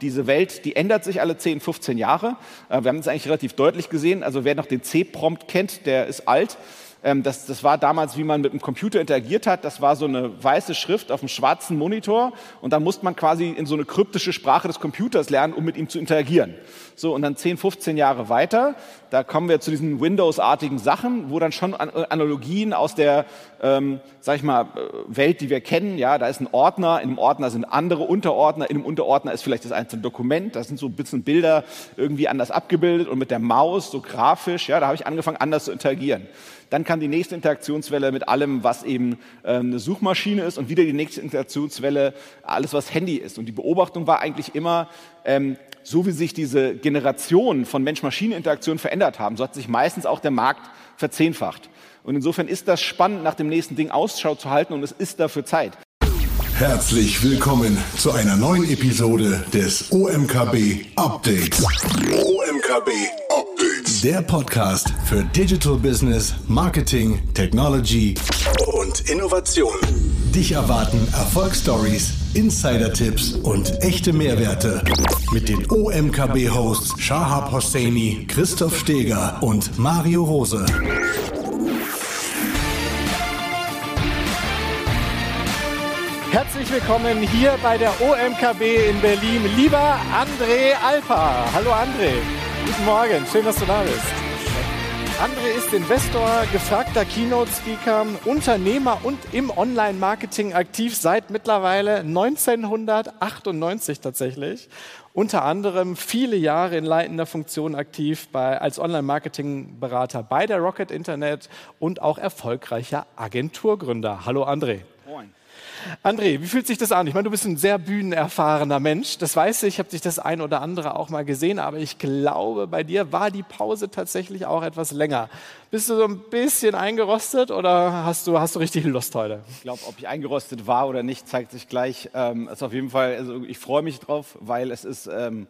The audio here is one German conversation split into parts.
Diese Welt, die ändert sich alle 10, 15 Jahre. Äh, wir haben es eigentlich relativ deutlich gesehen. Also wer noch den C-Prompt kennt, der ist alt. Ähm, das, das war damals, wie man mit dem Computer interagiert hat. Das war so eine weiße Schrift auf einem schwarzen Monitor und da musste man quasi in so eine kryptische Sprache des Computers lernen, um mit ihm zu interagieren. So, und dann 10, 15 Jahre weiter, da kommen wir zu diesen Windows-artigen Sachen, wo dann schon Analogien aus der, ähm, sag ich mal, äh, Welt, die wir kennen, ja, da ist ein Ordner, in einem Ordner sind andere Unterordner, in einem Unterordner ist vielleicht das einzelne Dokument, da sind so ein bisschen Bilder irgendwie anders abgebildet und mit der Maus, so grafisch, ja, da habe ich angefangen, anders zu interagieren. Dann kam die nächste Interaktionswelle mit allem, was eben äh, eine Suchmaschine ist und wieder die nächste Interaktionswelle, alles, was Handy ist. Und die Beobachtung war eigentlich immer, ähm, so wie sich diese Generation von Mensch-Maschine-Interaktion verändert haben, so hat sich meistens auch der Markt verzehnfacht. Und insofern ist das spannend, nach dem nächsten Ding Ausschau zu halten und es ist dafür Zeit. Herzlich willkommen zu einer neuen Episode des OMKB Updates. OMKB Updates. Der Podcast für Digital Business, Marketing, Technology und Innovation. Dich erwarten Erfolgsstories, Insider-Tipps und echte Mehrwerte mit den OMKB-Hosts Shahab Hosseini, Christoph Steger und Mario Rose. Herzlich willkommen hier bei der OMKB in Berlin. Lieber André Alpa. Hallo André. Guten Morgen. Schön, dass du da bist. André ist Investor, gefragter Keynote-Speaker, Unternehmer und im Online-Marketing aktiv seit mittlerweile 1998 tatsächlich. Unter anderem viele Jahre in leitender Funktion aktiv bei, als Online-Marketing-Berater bei der Rocket Internet und auch erfolgreicher Agenturgründer. Hallo André. André, wie fühlt sich das an? Ich meine, du bist ein sehr bühnenerfahrener Mensch. Das weiß ich, ich habe dich das ein oder andere auch mal gesehen, aber ich glaube, bei dir war die Pause tatsächlich auch etwas länger. Bist du so ein bisschen eingerostet oder hast du, hast du richtig Lust heute? Ich glaube, ob ich eingerostet war oder nicht, zeigt sich gleich. Ähm, ist auf jeden Fall, also ich freue mich drauf, weil es ist. Ähm,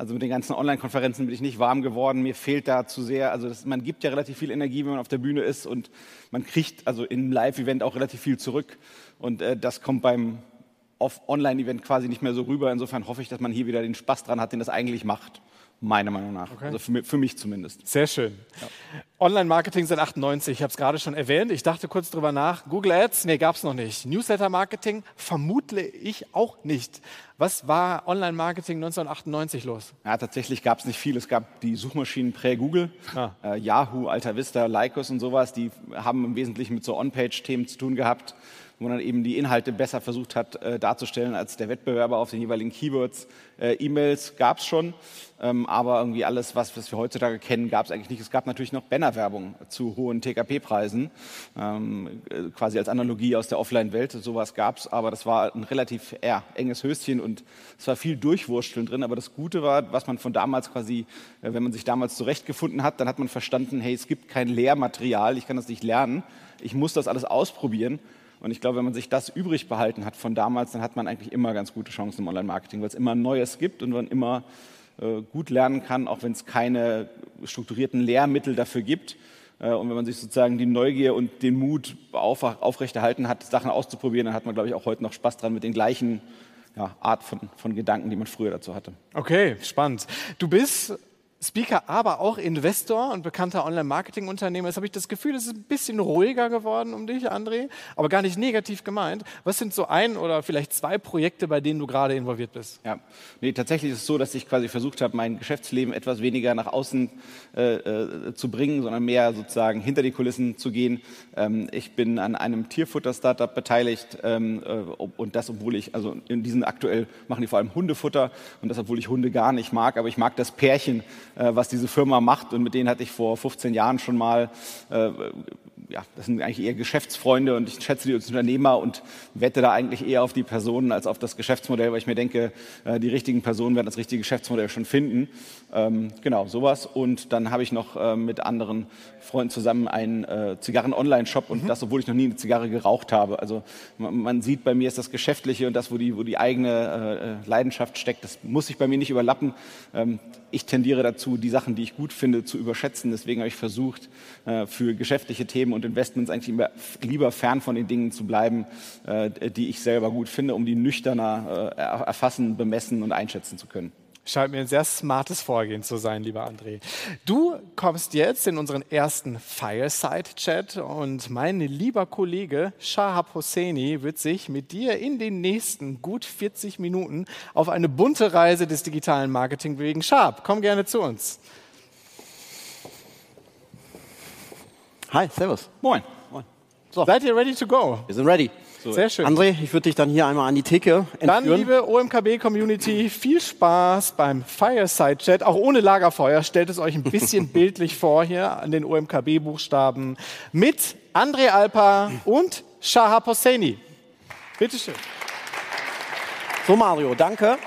also mit den ganzen Online-Konferenzen bin ich nicht warm geworden. Mir fehlt da zu sehr. Also das, man gibt ja relativ viel Energie, wenn man auf der Bühne ist und man kriegt also im Live-Event auch relativ viel zurück. Und äh, das kommt beim Online-Event quasi nicht mehr so rüber. Insofern hoffe ich, dass man hier wieder den Spaß dran hat, den das eigentlich macht. Meiner Meinung nach. Okay. Also für, für, mich zumindest. Sehr schön. Ja. Online-Marketing seit 98, ich habe es gerade schon erwähnt. Ich dachte kurz drüber nach. Google Ads, nee, gab es noch nicht. Newsletter-Marketing, vermute ich auch nicht. Was war Online-Marketing 1998 los? Ja, tatsächlich gab es nicht viel. Es gab die Suchmaschinen prä-Google, ah. äh, Yahoo, Alta Vista, Lycos und sowas. Die haben im Wesentlichen mit so On-Page-Themen zu tun gehabt wo man eben die Inhalte besser versucht hat äh, darzustellen als der Wettbewerber auf den jeweiligen Keywords. Äh, E-Mails gab es schon, ähm, aber irgendwie alles, was, was wir heutzutage kennen, gab es eigentlich nicht. Es gab natürlich noch Bannerwerbung zu hohen TKP-Preisen, ähm, äh, quasi als Analogie aus der Offline-Welt. Sowas gab es, aber das war ein relativ ja, enges Höschen und es war viel Durchwursteln drin. Aber das Gute war, was man von damals quasi, äh, wenn man sich damals zurechtgefunden hat, dann hat man verstanden, hey, es gibt kein Lehrmaterial, ich kann das nicht lernen, ich muss das alles ausprobieren. Und ich glaube, wenn man sich das übrig behalten hat von damals, dann hat man eigentlich immer ganz gute Chancen im Online-Marketing, weil es immer Neues gibt und man immer äh, gut lernen kann, auch wenn es keine strukturierten Lehrmittel dafür gibt. Äh, und wenn man sich sozusagen die Neugier und den Mut auf, aufrechterhalten hat, Sachen auszuprobieren, dann hat man, glaube ich, auch heute noch Spaß dran mit den gleichen ja, Art von, von Gedanken, die man früher dazu hatte. Okay, spannend. Du bist Speaker, aber auch Investor und bekannter Online-Marketing-Unternehmer. Jetzt habe ich das Gefühl, es ist ein bisschen ruhiger geworden um dich, André, aber gar nicht negativ gemeint. Was sind so ein oder vielleicht zwei Projekte, bei denen du gerade involviert bist? Ja, nee, tatsächlich ist es so, dass ich quasi versucht habe, mein Geschäftsleben etwas weniger nach außen äh, äh, zu bringen, sondern mehr sozusagen hinter die Kulissen zu gehen. Ähm, ich bin an einem Tierfutter-Startup beteiligt ähm, äh, und das, obwohl ich, also in diesen aktuell machen die vor allem Hundefutter und das, obwohl ich Hunde gar nicht mag, aber ich mag das Pärchen, was diese Firma macht. Und mit denen hatte ich vor 15 Jahren schon mal, äh, ja, das sind eigentlich eher Geschäftsfreunde und ich schätze die als Unternehmer und wette da eigentlich eher auf die Personen als auf das Geschäftsmodell, weil ich mir denke, äh, die richtigen Personen werden das richtige Geschäftsmodell schon finden. Ähm, genau, sowas. Und dann habe ich noch äh, mit anderen Freunden zusammen einen äh, Zigarren-Online-Shop und mhm. das, obwohl ich noch nie eine Zigarre geraucht habe. Also man, sieht bei mir ist das Geschäftliche und das, wo die, wo die eigene Leidenschaft steckt, das muss sich bei mir nicht überlappen. Ähm, ich tendiere dazu, die Sachen, die ich gut finde, zu überschätzen. Deswegen habe ich versucht, für geschäftliche Themen und Investments eigentlich immer lieber fern von den Dingen zu bleiben, äh, die ich selber gut finde, um die nüchterner äh, erfassen, bemessen und einschätzen zu können. Scheint mir ein sehr smartes Vorgehen zu sein, lieber André. Du kommst jetzt in unseren ersten Fireside-Chat und mein lieber Kollege Shahab Hosseini wird sich mit dir in den nächsten gut 40 Minuten auf eine bunte Reise des digitalen Marketing bewegen. Shahab, komm gerne zu uns. Hi, servus. Moin. Moin. So. Seid ihr ready to go? Wir sind ready. So. Sehr schön. André, ich würde dich dann hier einmal an die Theke entführen. Dann, liebe OMKB-Community, viel Spaß beim Fireside-Chat. Auch ohne Lagerfeuer. Stellt es euch ein bisschen bildlich vor hier an den OMKB-Buchstaben mit André Alpa und Shahab Hosseini. Bitteschön. So, Mario, danke.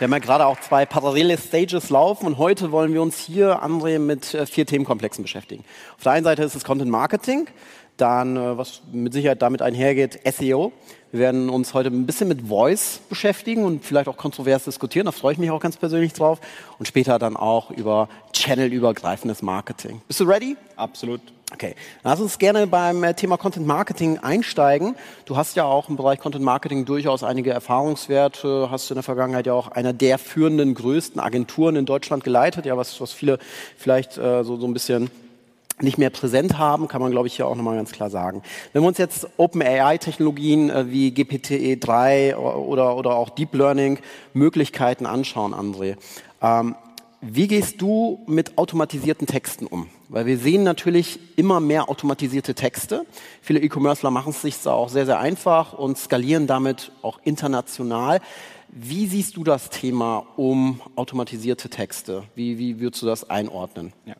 Wir haben ja gerade auch zwei parallele Stages laufen und heute wollen wir uns hier, André, mit äh, vier Themenkomplexen beschäftigen. Auf der einen Seite ist es Content Marketing, dann, äh, was mit Sicherheit damit einhergeht, SEO. Wir werden uns heute ein bisschen mit Voice beschäftigen und vielleicht auch kontrovers diskutieren. Da freue ich mich auch ganz persönlich drauf. Und später dann auch über channelübergreifendes Marketing. Bist du ready? Absolut. Okay, lass uns gerne beim äh, Thema Content Marketing einsteigen. Du hast ja auch im Bereich Content Marketing durchaus einige Erfahrungswerte, hast du in der Vergangenheit ja auch einer der führenden, größten Agenturen in Deutschland geleitet, ja, was, was viele vielleicht äh, so, so ein bisschen nicht mehr präsent haben, kann man, glaube ich, hier auch nochmal ganz klar sagen. Wenn wir uns jetzt OpenAI-Technologien äh, wie GPT-3 oder, oder auch Deep Learning-Möglichkeiten anschauen, André, ähm, wie gehst du mit automatisierten Texten um? Weil wir sehen natürlich immer mehr automatisierte Texte. Viele E-Commercer machen es sich da auch sehr, sehr einfach und skalieren damit auch international. Wie siehst du das Thema um automatisierte Texte? Wie, wie würdest du das einordnen? Ja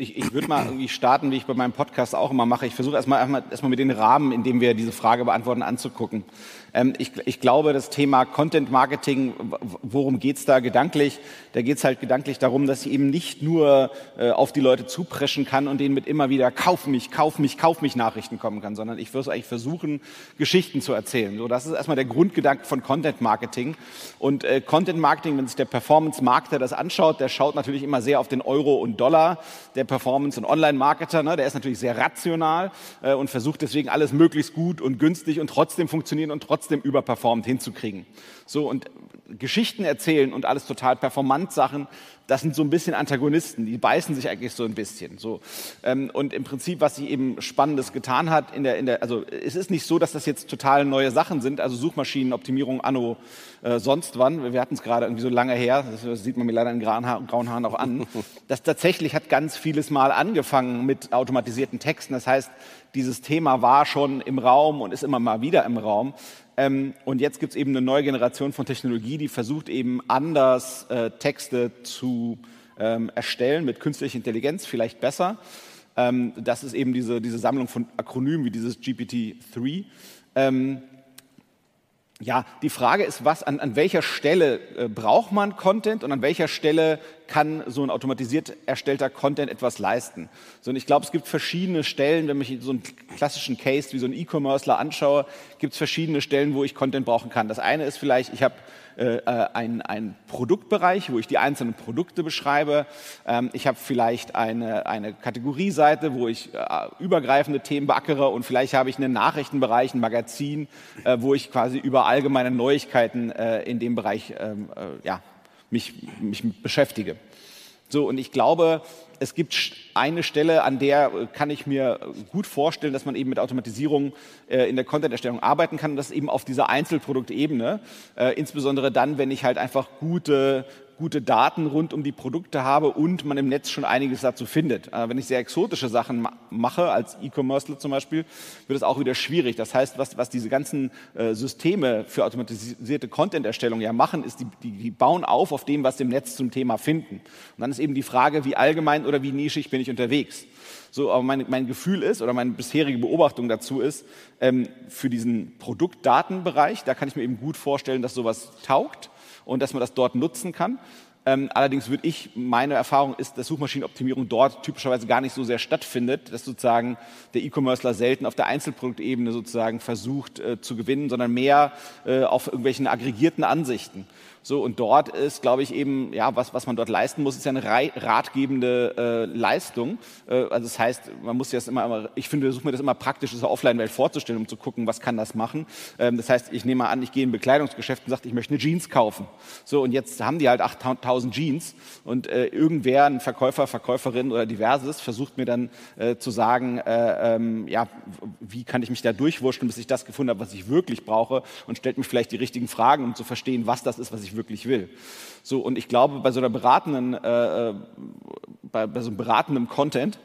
ich, ich würde mal irgendwie starten, wie ich bei meinem Podcast auch immer mache. Ich versuche erstmal, erstmal, mit den Rahmen, in dem wir diese Frage beantworten, anzugucken. Ähm, ich, ich, glaube, das Thema Content Marketing, worum geht's da gedanklich? Da geht's halt gedanklich darum, dass ich eben nicht nur äh, auf die Leute zupreschen kann und denen mit immer wieder Kauf mich, Kauf mich, Kauf mich Nachrichten kommen kann, sondern ich würde eigentlich versuchen, Geschichten zu erzählen. So, das ist erstmal der Grundgedanke von Content Marketing. Und äh, Content Marketing, wenn sich der Performance-Marketer das anschaut, der schaut natürlich immer sehr auf den Euro und Dollar. Der Performance- und Online-Marketer, ne, der ist natürlich sehr rational äh, und versucht deswegen alles möglichst gut und günstig und trotzdem funktionieren und trotzdem überperformt hinzukriegen. So und Geschichten erzählen und alles total performant Sachen, das sind so ein bisschen Antagonisten, die beißen sich eigentlich so ein bisschen. So. Ähm, und im Prinzip, was sie eben Spannendes getan hat, in der, in der, also es ist nicht so, dass das jetzt total neue Sachen sind, also Suchmaschinenoptimierung anno äh, sonst wann, wir hatten es gerade irgendwie so lange her, das sieht man mir leider in grauen, Haar, grauen Haaren auch an, das tatsächlich hat ganz vieles Mal angefangen mit automatisierten Texten, das heißt, dieses Thema war schon im Raum und ist immer mal wieder im Raum. Ähm, und jetzt gibt es eben eine neue Generation von Technologie, die versucht eben anders äh, Texte zu ähm, erstellen mit künstlicher Intelligenz, vielleicht besser. Ähm, das ist eben diese, diese Sammlung von Akronymen wie dieses GPT-3. Ähm, ja, die Frage ist, was, an, an welcher Stelle äh, braucht man Content und an welcher Stelle kann so ein automatisiert erstellter Content etwas leisten. So, und ich glaube, es gibt verschiedene Stellen, wenn ich so einen klassischen Case wie so ein E-Commercer anschaue, gibt es verschiedene Stellen, wo ich Content brauchen kann. Das eine ist vielleicht, ich habe äh, äh einen, einen Produktbereich, wo ich die einzelnen Produkte beschreibe. Ähm, ich habe vielleicht eine, eine Kategorieseite, wo ich äh, übergreifende Themen beackere und vielleicht habe ich einen Nachrichtenbereich, ein Magazin, äh, wo ich quasi über allgemeine Neuigkeiten äh, in dem Bereich ähm, äh, ja, mich, mich beschäftige. So, und ich glaube, es gibt eine Stelle, an der äh, kann ich mir gut vorstellen, dass man eben mit Automatisierung äh, in der Content-Erstellung arbeiten kann. Und das eben auf dieser Einzelproduktebene. Äh, insbesondere dann, wenn ich halt einfach gute gute Daten rund um die Produkte habe und man im Netz schon einiges dazu findet. Äh, wenn ich sehr exotische Sachen ma mache, als E-Commercer zum Beispiel, wird es auch wieder schwierig. Das heißt, was, was diese ganzen äh, Systeme für automatisierte Content-Erstellung ja machen, ist, die, die, die bauen auf auf dem, was sie im Netz zum Thema finden. Und dann ist eben die Frage, wie allgemein oder wie nischig bin ich unterwegs. So, aber mein, mein Gefühl ist oder meine bisherige Beobachtung dazu ist, ähm, für diesen Produktdatenbereich, da kann ich mir eben gut vorstellen, dass sowas taugt und dass man das dort nutzen kann. Ähm, allerdings würde ich, meine Erfahrung ist, dass Suchmaschinenoptimierung dort typischerweise gar nicht so sehr stattfindet, dass sozusagen der E-Commercer selten auf der Einzelproduktebene sozusagen versucht äh, zu gewinnen, sondern mehr äh, auf irgendwelchen aggregierten Ansichten. So, und dort ist, glaube ich, eben, ja, was, was man dort leisten muss, ist ja eine ratgebende äh, Leistung. Äh, also das heißt, man muss das immer, ich finde, versuche mir das immer praktisch, das Offline-Welt vorzustellen, um zu gucken, was kann das machen. Ähm, das heißt, ich nehme mal an, ich gehe in ein Bekleidungsgeschäft und sage, ich möchte eine Jeans kaufen. So, und jetzt haben die halt 8000 Jeans und äh, irgendwer, ein Verkäufer, Verkäuferin oder diverses, versucht mir dann äh, zu sagen, äh, ähm, ja, wie kann ich mich da durchwurschteln, bis ich das gefunden habe, was ich wirklich brauche und stellt mir vielleicht die richtigen Fragen, um zu verstehen, was das ist, was ich ich wirklich will. So, und ich glaube, bei so einer beratenden, äh, äh, bei, bei, so einem beratenden Content,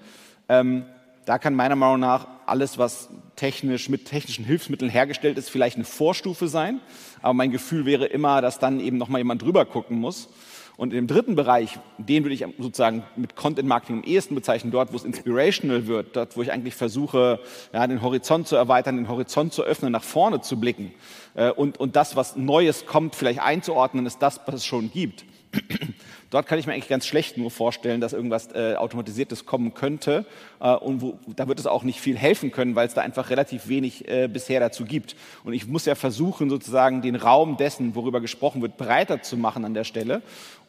ähm, da kann meiner Meinung nach alles, was technisch mit technischen Hilfsmitteln hergestellt ist, vielleicht eine Vorstufe sein. Aber mein Gefühl wäre immer, dass dann eben noch mal jemand drüber gucken muss und im dritten Bereich, den würde ich sozusagen mit Content Marketing am ehesten bezeichnen, dort, wo es inspirational wird, dort, wo ich eigentlich versuche, ja, den Horizont zu erweitern, den Horizont zu öffnen, nach vorne zu blicken äh, und, und das, was Neues kommt, vielleicht einzuordnen, ist das, was es schon gibt. Dort kann ich mir eigentlich ganz schlecht nur vorstellen, dass irgendwas äh, Automatisiertes kommen könnte. Äh, und wo, da wird es auch nicht viel helfen können, weil es da einfach relativ wenig äh, bisher dazu gibt. Und ich muss ja versuchen, sozusagen den Raum dessen, worüber gesprochen wird, breiter zu machen an der Stelle.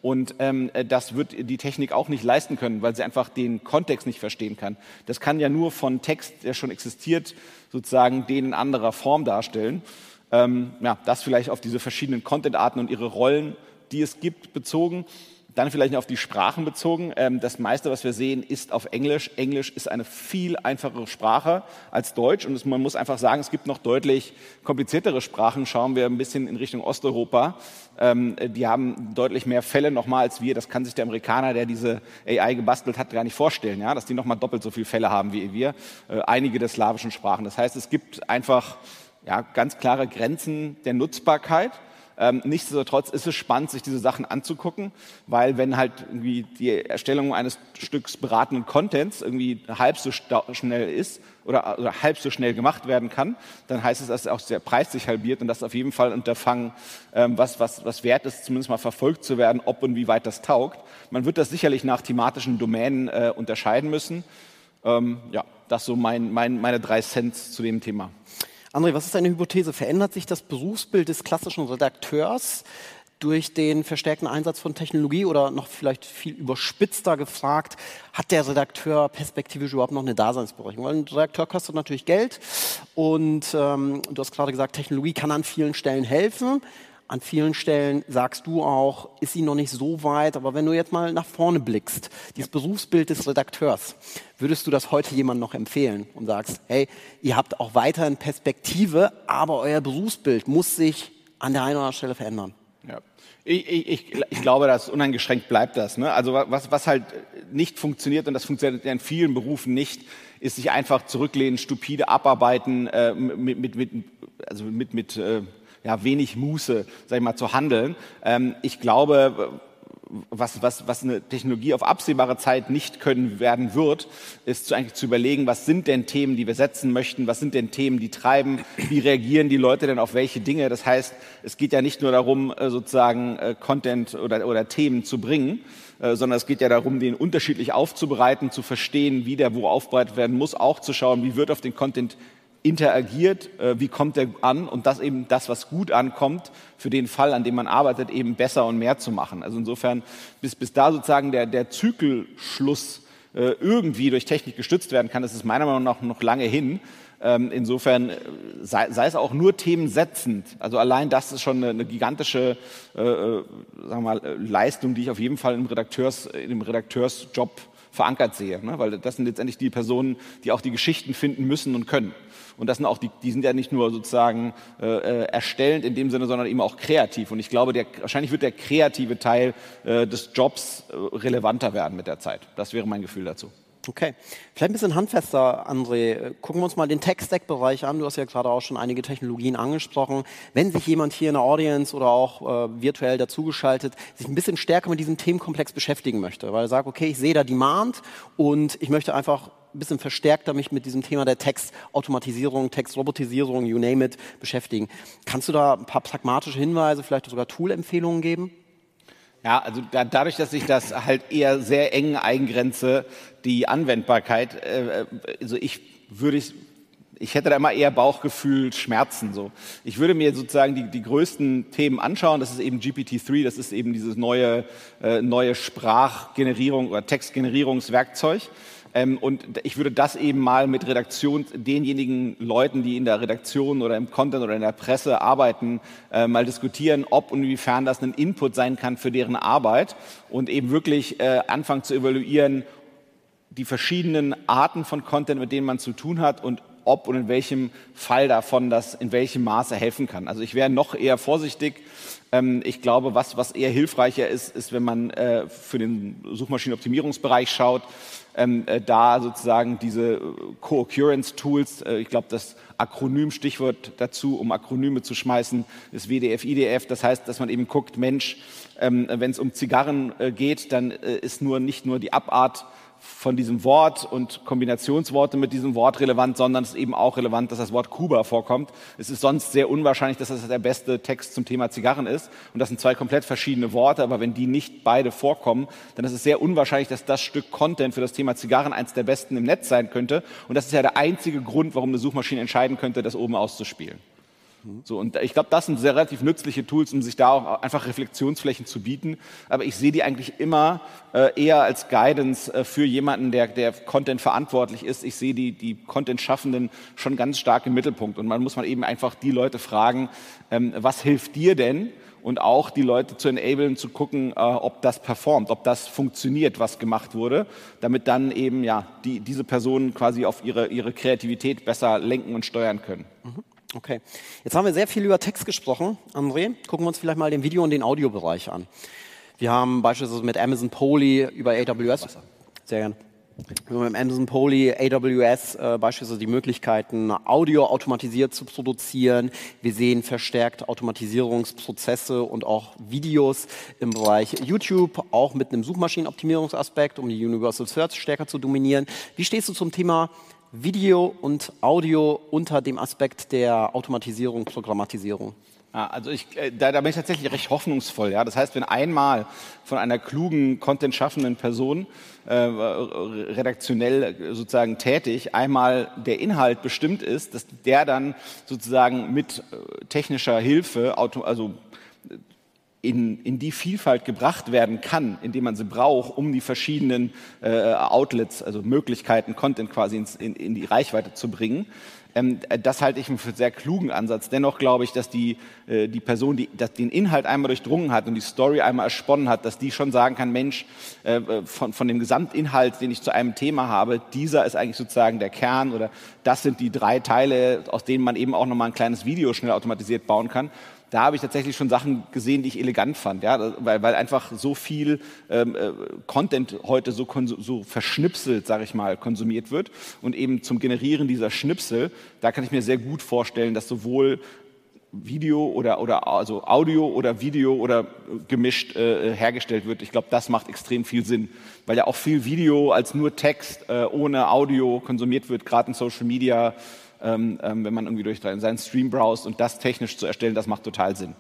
Und ähm, äh, das wird die Technik auch nicht leisten können, weil sie einfach den Kontext nicht verstehen kann. Das kann ja nur von Text, der schon existiert, sozusagen den in anderer Form darstellen. Ähm, ja, das vielleicht auf diese verschiedenen Content-Arten und ihre Rollen, die es gibt, bezogen. Dann vielleicht auf die Sprachen bezogen. Ähm, das meiste, was wir sehen, ist auf Englisch. Englisch ist eine viel einfachere Sprache als Deutsch. Und man muss einfach sagen, es gibt noch deutlich kompliziertere Sprachen. Schauen wir ein bisschen in Richtung Osteuropa. Ähm, die haben deutlich mehr Fälle nochmal als wir. Das kann sich der Amerikaner, der diese AI gebastelt hat, gar nicht vorstellen, ja? dass die nochmal doppelt so viele Fälle haben wie wir. Äh, einige der slawischen Sprachen. Das heißt, es gibt einfach ja, ganz klare Grenzen der Nutzbarkeit. Ähm, nichtsdestotrotz ist es spannend, sich diese Sachen anzugucken, weil wenn halt irgendwie die Erstellung eines Stücks beratenden Contents irgendwie halb so schnell ist oder, oder, halb so schnell gemacht werden kann, dann heißt es, dass auch der Preis sich halbiert und das auf jeden Fall Unterfangen, ähm, was, was, was wert ist, zumindest mal verfolgt zu werden, ob und wie weit das taugt. Man wird das sicherlich nach thematischen Domänen äh, unterscheiden müssen. Ähm, ja, das so mein, mein, meine drei Cents zu dem Thema. André, was ist deine Hypothese? Verändert sich das Berufsbild des klassischen Redakteurs durch den verstärkten Einsatz von Technologie oder noch vielleicht viel überspitzter gefragt, hat der Redakteur perspektivisch überhaupt noch eine Daseinsberechtigung? Weil ein Redakteur kostet natürlich Geld und ähm, du hast gerade gesagt, Technologie kann an vielen Stellen helfen. An vielen Stellen sagst du auch, ist sie noch nicht so weit, aber wenn du jetzt mal nach vorne blickst, dieses Berufsbild des Redakteurs, würdest du das heute jemandem noch empfehlen und sagst, hey, ihr habt auch weiterhin Perspektive, aber euer Berufsbild muss sich an der einen oder anderen Stelle verändern? Ja. Ich, ich, ich, glaube, dass uneingeschränkt bleibt das. Ne? Also was, was halt nicht funktioniert, und das funktioniert in vielen Berufen nicht, ist sich einfach zurücklehnen, stupide abarbeiten, äh, mit, mit, mit, also mit, mit äh, ja, wenig Muße, sag ich mal, zu handeln. Ähm, ich glaube, was, was, was eine Technologie auf absehbare Zeit nicht können werden wird, ist zu, eigentlich zu überlegen, was sind denn Themen, die wir setzen möchten, was sind denn Themen, die treiben, wie reagieren die Leute denn auf welche Dinge. Das heißt, es geht ja nicht nur darum, äh, sozusagen äh, Content oder, oder Themen zu bringen, äh, sondern es geht ja darum, den unterschiedlich aufzubereiten, zu verstehen, wie der wo aufbereitet werden muss, auch zu schauen, wie wird auf den Content interagiert, äh, wie kommt er an und das eben das, was gut ankommt, für den Fall, an dem man arbeitet, eben besser und mehr zu machen. Also insofern, bis, bis da sozusagen der, der Zykelschluss äh, irgendwie durch Technik gestützt werden kann, ist es meiner Meinung nach noch lange hin. Ähm, insofern äh, sei, sei, es auch nur themensetzend. Also allein das ist schon eine, eine gigantische äh, äh sagen wir mal, Leistung, die ich auf jeden Fall im, Redakteurs, im Redakteursjob verankert sehe. Ne? Weil das sind letztendlich die Personen, die auch die Geschichten finden müssen und können. Und das sind auch die, die sind ja nicht nur sozusagen äh, äh, erstellend in dem Sinne, sondern eben auch kreativ. Und ich glaube, der, wahrscheinlich wird der kreative Teil äh, des Jobs äh, relevanter werden mit der Zeit. Das wäre mein Gefühl dazu. Okay. Vielleicht ein bisschen handfester, André. Gucken wir uns mal den Tech-Stack-Bereich an. Du hast ja gerade auch schon einige Technologien angesprochen. Wenn sich jemand hier in der Audience oder auch äh, virtuell dazugeschaltet sich ein bisschen stärker mit diesem Themenkomplex beschäftigen möchte, weil er sagt, okay, ich sehe da Demand und ich möchte einfach ein bisschen verstärkter mich mit diesem Thema der Textautomatisierung, Textrobotisierung, you name it, beschäftigen. Kannst du da ein paar pragmatische Hinweise, vielleicht sogar Tool-Empfehlungen geben? Ja, also da, dadurch, dass ich das halt eher sehr eng eingrenze, die Anwendbarkeit, äh, äh also ich würde ich ich hätte da immer eher Bauchgefühl, Schmerzen so. Ich würde mir sozusagen die, die größten Themen anschauen. Das ist eben GPT-3, das ist eben dieses neue, äh, neue Sprachgenerierung oder Textgenerierungswerkzeug. Ähm, und ich würde das eben mal mit Redaktion, denjenigen Leuten, die in der Redaktion oder im Content oder in der Presse arbeiten, äh, mal diskutieren, ob und inwiefern das ein Input sein kann für deren Arbeit und eben wirklich äh, anfangen zu evaluieren, die verschiedenen Arten von Content, mit denen man zu tun hat und ob und in welchem Fall davon das in welchem Maße helfen kann. Also ich wäre noch eher vorsichtig. Ähm, ich glaube, was, was eher hilfreicher ist, ist, wenn man äh, für den Suchmaschinenoptimierungsbereich schaut, ähm, äh, da sozusagen diese äh, Co-Occurrence-Tools, ich glaube, das Akronym-Stichwort dazu, um Akronyme zu schmeißen, ist WDF, IDF. Das heißt, dass man eben guckt, Mensch, ähm, wenn es um Zigarren geht, dann ist nur nicht nur die Abart von diesem Wort und Kombinationsworte mit diesem Wort relevant, sondern es ist eben auch relevant, dass das Wort Kuba vorkommt. Es ist sonst sehr unwahrscheinlich, dass das der beste Text zum Thema Zigarren ist. Und das sind zwei komplett verschiedene Worte, aber wenn die nicht beide vorkommen, dann ist es sehr unwahrscheinlich, dass das Stück Content für das Thema Zigarren eins der besten im Netz sein könnte. Und das ist ja der einzige Grund, warum eine Suchmaschine entscheiden könnte, das oben auszuspielen. So, und ich glaube, das sind sehr relativ nützliche Tools, um sich da auch einfach Reflexionsflächen zu bieten. Aber ich sehe die eigentlich immer äh, eher als Guidance äh, für jemanden, der, der Content verantwortlich ist. Ich sehe die, die Content-Schaffenden schon ganz stark im Mittelpunkt. Und man muss man eben einfach die Leute fragen, ähm, was hilft dir denn? Und auch die Leute zu enablen, zu gucken, äh, ob das performt, ob das funktioniert, was gemacht wurde, damit dann eben ja die, diese Personen quasi auf ihre, ihre Kreativität besser lenken und steuern können. Mhm. Okay, jetzt haben wir sehr viel über Text gesprochen. André, gucken wir uns vielleicht mal den Video- und den Audiobereich an. Wir haben beispielsweise mit Amazon Poly über AWS, sehr gerne, wir haben mit Amazon Poly, AWS äh, beispielsweise die Möglichkeiten, Audio automatisiert zu produzieren. Wir sehen verstärkt Automatisierungsprozesse und auch Videos im Bereich YouTube, auch mit einem Suchmaschinenoptimierungsaspekt, um die Universal Search stärker zu dominieren. Wie stehst du zum Thema Video und Audio unter dem Aspekt der Automatisierung, Programmatisierung? also ich, äh, da, da, bin ich tatsächlich recht hoffnungsvoll. Ja? Das heißt, wenn einmal von einer klugen, content-schaffenden Person, äh, redaktionell sozusagen tätig, einmal der Inhalt bestimmt ist, dass der dann sozusagen mit äh, technischer Hilfe, also in, in die Vielfalt gebracht werden kann, indem man sie braucht, um die verschiedenen äh, Outlets, also Möglichkeiten, Content quasi ins, in, in die Reichweite zu bringen. Ähm, das halte ich für einen sehr klugen Ansatz. Dennoch glaube ich, dass die, äh, die Person, die dass den Inhalt einmal durchdrungen hat und die Story einmal ersponnen hat, dass die schon sagen kann, Mensch, äh, von, von dem Gesamtinhalt, den ich zu einem Thema habe, dieser ist eigentlich sozusagen der Kern oder das sind die drei Teile, aus denen man eben auch nochmal ein kleines Video schnell automatisiert bauen kann da habe ich tatsächlich schon Sachen gesehen, die ich elegant fand, ja, weil, weil einfach so viel ähm, äh, Content heute so, so verschnipselt, sage ich mal, konsumiert wird und eben zum Generieren dieser Schnipsel, da kann ich mir sehr gut vorstellen, dass sowohl Video oder, oder also Audio oder Video oder gemischt äh, hergestellt wird. Ich glaube, das macht extrem viel Sinn, weil ja auch viel Video als nur Text äh, ohne Audio konsumiert wird, gerade in Social Media ähm, ähm, wenn man irgendwie durch seinen Stream browst und das technisch zu erstellen, das macht total Sinn.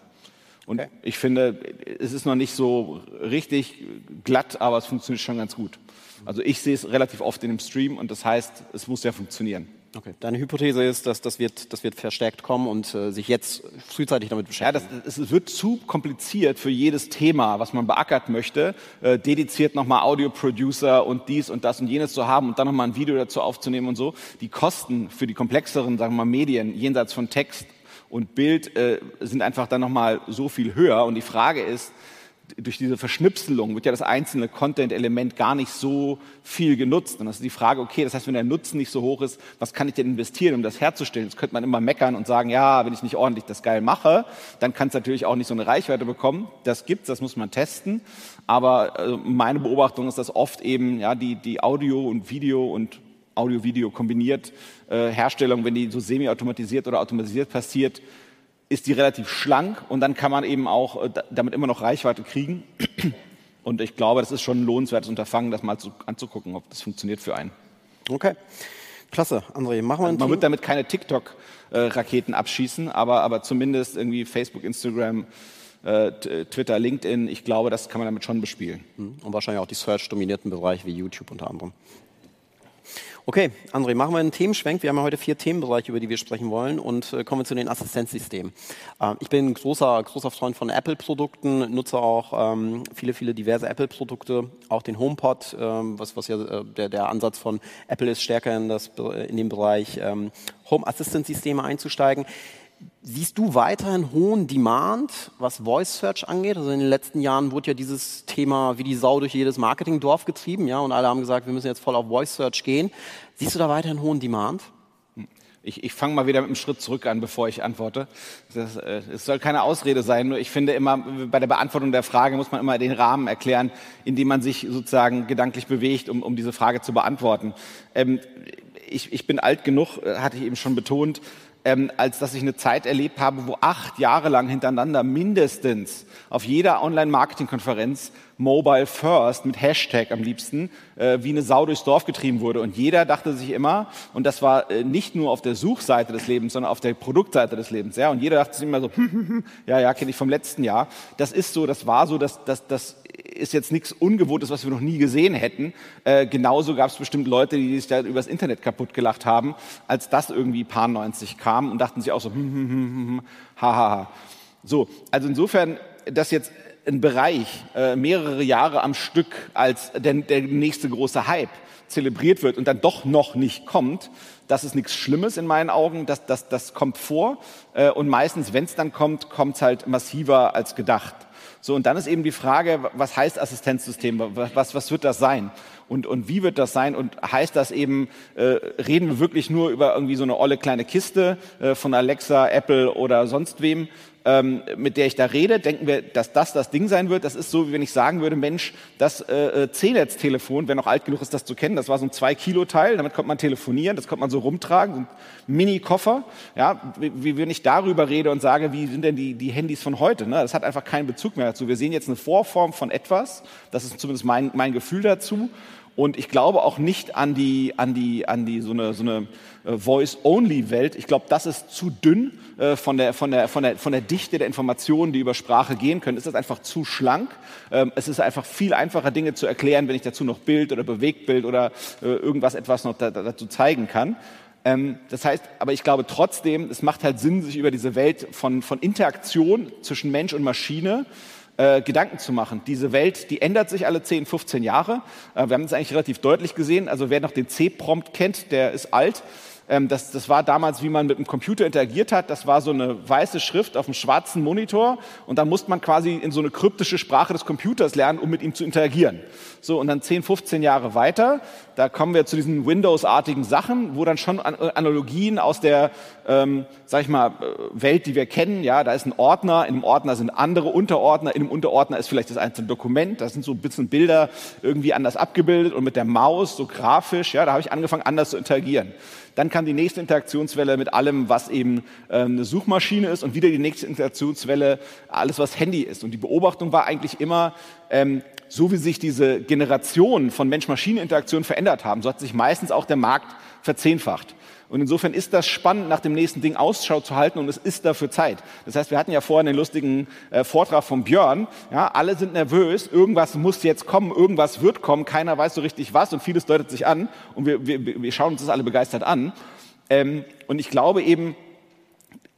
Und okay. ich finde, es ist noch nicht so richtig glatt, aber es funktioniert schon ganz gut. Also ich sehe es relativ oft in dem Stream und das heißt, es muss ja funktionieren. Okay. Deine Hypothese ist, dass das wird, das wird verstärkt kommen und äh, sich jetzt frühzeitig damit beschäftigen. Ja, das, es wird zu kompliziert für jedes Thema, was man beackert möchte, äh, dediziert nochmal Audio-Producer und dies und das und jenes zu haben und dann nochmal ein Video dazu aufzunehmen und so. Die Kosten für die komplexeren, sagen wir mal, Medien jenseits von Text und Bild äh, sind einfach dann nochmal so viel höher. Und die Frage ist, durch diese Verschnipselung wird ja das einzelne Content-Element gar nicht so viel genutzt. Und das ist die Frage, okay, das heißt, wenn der Nutzen nicht so hoch ist, was kann ich denn investieren, um das herzustellen? Jetzt könnte man immer meckern und sagen, ja, wenn ich nicht ordentlich das geil mache, dann kann es natürlich auch nicht so eine Reichweite bekommen. Das gibt's, das muss man testen. Aber äh, meine Beobachtung ist, dass oft eben ja, die, die Audio und Video und Audio-Video kombiniert äh, Herstellung, wenn die so semi-automatisiert oder automatisiert passiert, ist die relativ schlank und dann kann man eben auch äh, damit immer noch Reichweite kriegen. Und ich glaube, das ist schon ein lohnenswertes Unterfangen, das mal zu, anzugucken, ob das funktioniert für einen. Okay. Klasse, André, machen wir also Man wird damit keine TikTok-Raketen abschießen, aber, aber zumindest irgendwie Facebook, Instagram, äh, Twitter, LinkedIn. Ich glaube, das kann man damit schon bespielen. Hm. Und wahrscheinlich auch die Search-dominierten Bereiche wie YouTube unter anderem. Okay, André, machen wir einen Themenschwenk. Wir haben ja heute vier Themenbereiche, über die wir sprechen wollen und äh, kommen zu den Assistenzsystemen. Äh, ich bin großer, großer Freund von Apple-Produkten, nutze auch ähm, viele, viele diverse Apple-Produkte, auch den HomePod, ähm, was, was ja äh, der, der Ansatz von Apple ist, stärker in, das, in den Bereich ähm, Home Assistant-Systeme einzusteigen. Siehst du weiterhin hohen Demand, was Voice Search angeht? Also in den letzten Jahren wurde ja dieses Thema wie die Sau durch jedes Marketingdorf getrieben, ja, und alle haben gesagt, wir müssen jetzt voll auf Voice Search gehen. Siehst du da weiterhin hohen Demand? Ich, ich fange mal wieder mit einem Schritt zurück an, bevor ich antworte. Das, äh, es soll keine Ausrede sein, nur ich finde immer, bei der Beantwortung der Frage muss man immer den Rahmen erklären, in dem man sich sozusagen gedanklich bewegt, um, um diese Frage zu beantworten. Ähm, ich, ich bin alt genug, äh, hatte ich eben schon betont, ähm, als dass ich eine Zeit erlebt habe, wo acht Jahre lang hintereinander mindestens auf jeder Online-Marketing-Konferenz Mobile First mit Hashtag am liebsten äh, wie eine Sau durchs Dorf getrieben wurde. Und jeder dachte sich immer, und das war äh, nicht nur auf der Suchseite des Lebens, sondern auf der Produktseite des Lebens. Ja? Und jeder dachte sich immer so, ja, ja, kenne ich vom letzten Jahr. Das ist so, das war so, das, das, das ist jetzt nichts Ungewohntes, was wir noch nie gesehen hätten. Äh, genauso gab es bestimmt Leute, die sich da übers Internet kaputt gelacht haben, als das irgendwie paar 90 kam und dachten sich auch so, hm, hm, hm, hm, hm, ha, ha, ha. So, also insofern, dass jetzt ein Bereich äh, mehrere Jahre am Stück als der, der nächste große Hype zelebriert wird und dann doch noch nicht kommt, das ist nichts Schlimmes in meinen Augen, das, das, das kommt vor äh, und meistens, wenn es dann kommt, kommt es halt massiver als gedacht. So, und dann ist eben die Frage, was heißt Assistenzsystem? Was, was wird das sein? Und, und wie wird das sein? Und heißt das eben, äh, reden wir wirklich nur über irgendwie so eine olle kleine Kiste äh, von Alexa, Apple oder sonst wem? Ähm, mit der ich da rede, denken wir, dass das das Ding sein wird. Das ist so, wie wenn ich sagen würde, Mensch, das äh, äh C-Netz-Telefon, wer noch alt genug ist, das zu kennen, das war so ein 2-Kilo-Teil, damit konnte man telefonieren, das konnte man so rumtragen, so ein Mini-Koffer. Ja, wie, wie wenn ich darüber rede und sage, wie sind denn die, die Handys von heute? Ne? Das hat einfach keinen Bezug mehr dazu. Wir sehen jetzt eine Vorform von etwas, das ist zumindest mein, mein Gefühl dazu. Und ich glaube auch nicht an die, an die, an die so eine, so eine äh, Voice-Only-Welt. Ich glaube, das ist zu dünn äh, von, der, von, der, von, der, von der Dichte der Informationen, die über Sprache gehen können. Es ist einfach zu schlank. Ähm, es ist einfach viel einfacher, Dinge zu erklären, wenn ich dazu noch Bild oder Bewegtbild oder äh, irgendwas etwas noch da, dazu zeigen kann. Ähm, das heißt, aber ich glaube trotzdem, es macht halt Sinn, sich über diese Welt von, von Interaktion zwischen Mensch und Maschine äh, Gedanken zu machen. Diese Welt, die ändert sich alle 10, 15 Jahre. Äh, wir haben das eigentlich relativ deutlich gesehen. Also wer noch den C-Prompt kennt, der ist alt. Ähm, das, das war damals, wie man mit dem Computer interagiert hat. Das war so eine weiße Schrift auf einem schwarzen Monitor und dann musste man quasi in so eine kryptische Sprache des Computers lernen, um mit ihm zu interagieren. So, und dann 10, 15 Jahre weiter, da kommen wir zu diesen Windows-artigen Sachen, wo dann schon Analogien aus der, ähm, sag ich mal, äh, Welt, die wir kennen, ja, da ist ein Ordner, in einem Ordner sind andere Unterordner, in einem Unterordner ist vielleicht das einzelne Dokument, da sind so ein bisschen Bilder irgendwie anders abgebildet und mit der Maus, so grafisch, ja, da habe ich angefangen, anders zu interagieren. Dann kam die nächste Interaktionswelle mit allem, was eben ähm, eine Suchmaschine ist und wieder die nächste Interaktionswelle, alles, was Handy ist. Und die Beobachtung war eigentlich immer, ähm, so wie sich diese Generation von Mensch-Maschine-Interaktion verändert haben, so hat sich meistens auch der Markt verzehnfacht. Und insofern ist das spannend, nach dem nächsten Ding Ausschau zu halten und es ist dafür Zeit. Das heißt, wir hatten ja vorhin den lustigen äh, Vortrag von Björn. Ja, alle sind nervös, irgendwas muss jetzt kommen, irgendwas wird kommen, keiner weiß so richtig was und vieles deutet sich an und wir, wir, wir schauen uns das alle begeistert an. Ähm, und ich glaube eben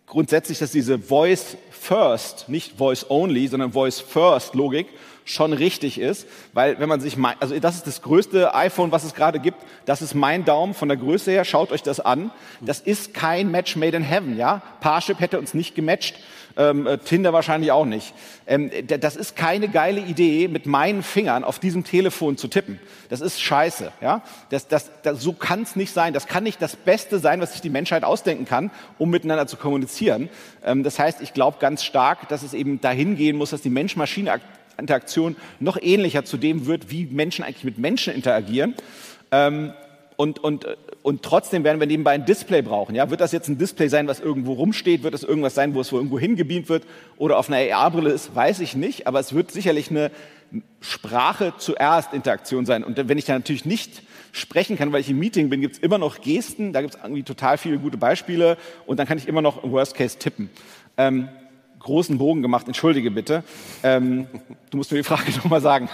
grundsätzlich, dass diese Voice First, nicht Voice Only, sondern Voice First Logik schon richtig ist, weil wenn man sich, also das ist das größte iPhone, was es gerade gibt, das ist mein Daumen von der Größe her, schaut euch das an. Das ist kein Match made in heaven, ja. Parship hätte uns nicht gematcht, ähm, äh, Tinder wahrscheinlich auch nicht. Ähm, das ist keine geile Idee, mit meinen Fingern auf diesem Telefon zu tippen. Das ist scheiße, ja. Das, das, das, so kann es nicht sein. Das kann nicht das Beste sein, was sich die Menschheit ausdenken kann, um miteinander zu kommunizieren. Ähm, das heißt, ich glaube ganz stark, dass es eben dahin gehen muss, dass die Mensch-Maschine Interaktion noch ähnlicher zu dem wird, wie Menschen eigentlich mit Menschen interagieren. Ähm, und, und, und trotzdem werden wir nebenbei ein Display brauchen. Ja? Wird das jetzt ein Display sein, was irgendwo rumsteht? Wird das irgendwas sein, wo es irgendwo hingebeamt wird oder auf einer AR-Brille ist? Weiß ich nicht. Aber es wird sicherlich eine Sprache zuerst Interaktion sein. Und wenn ich da natürlich nicht sprechen kann, weil ich im Meeting bin, gibt es immer noch Gesten. Da gibt es irgendwie total viele gute Beispiele. Und dann kann ich immer noch im Worst Case tippen. Ähm, großen Bogen gemacht, entschuldige bitte. Ähm, du musst mir die Frage nochmal sagen.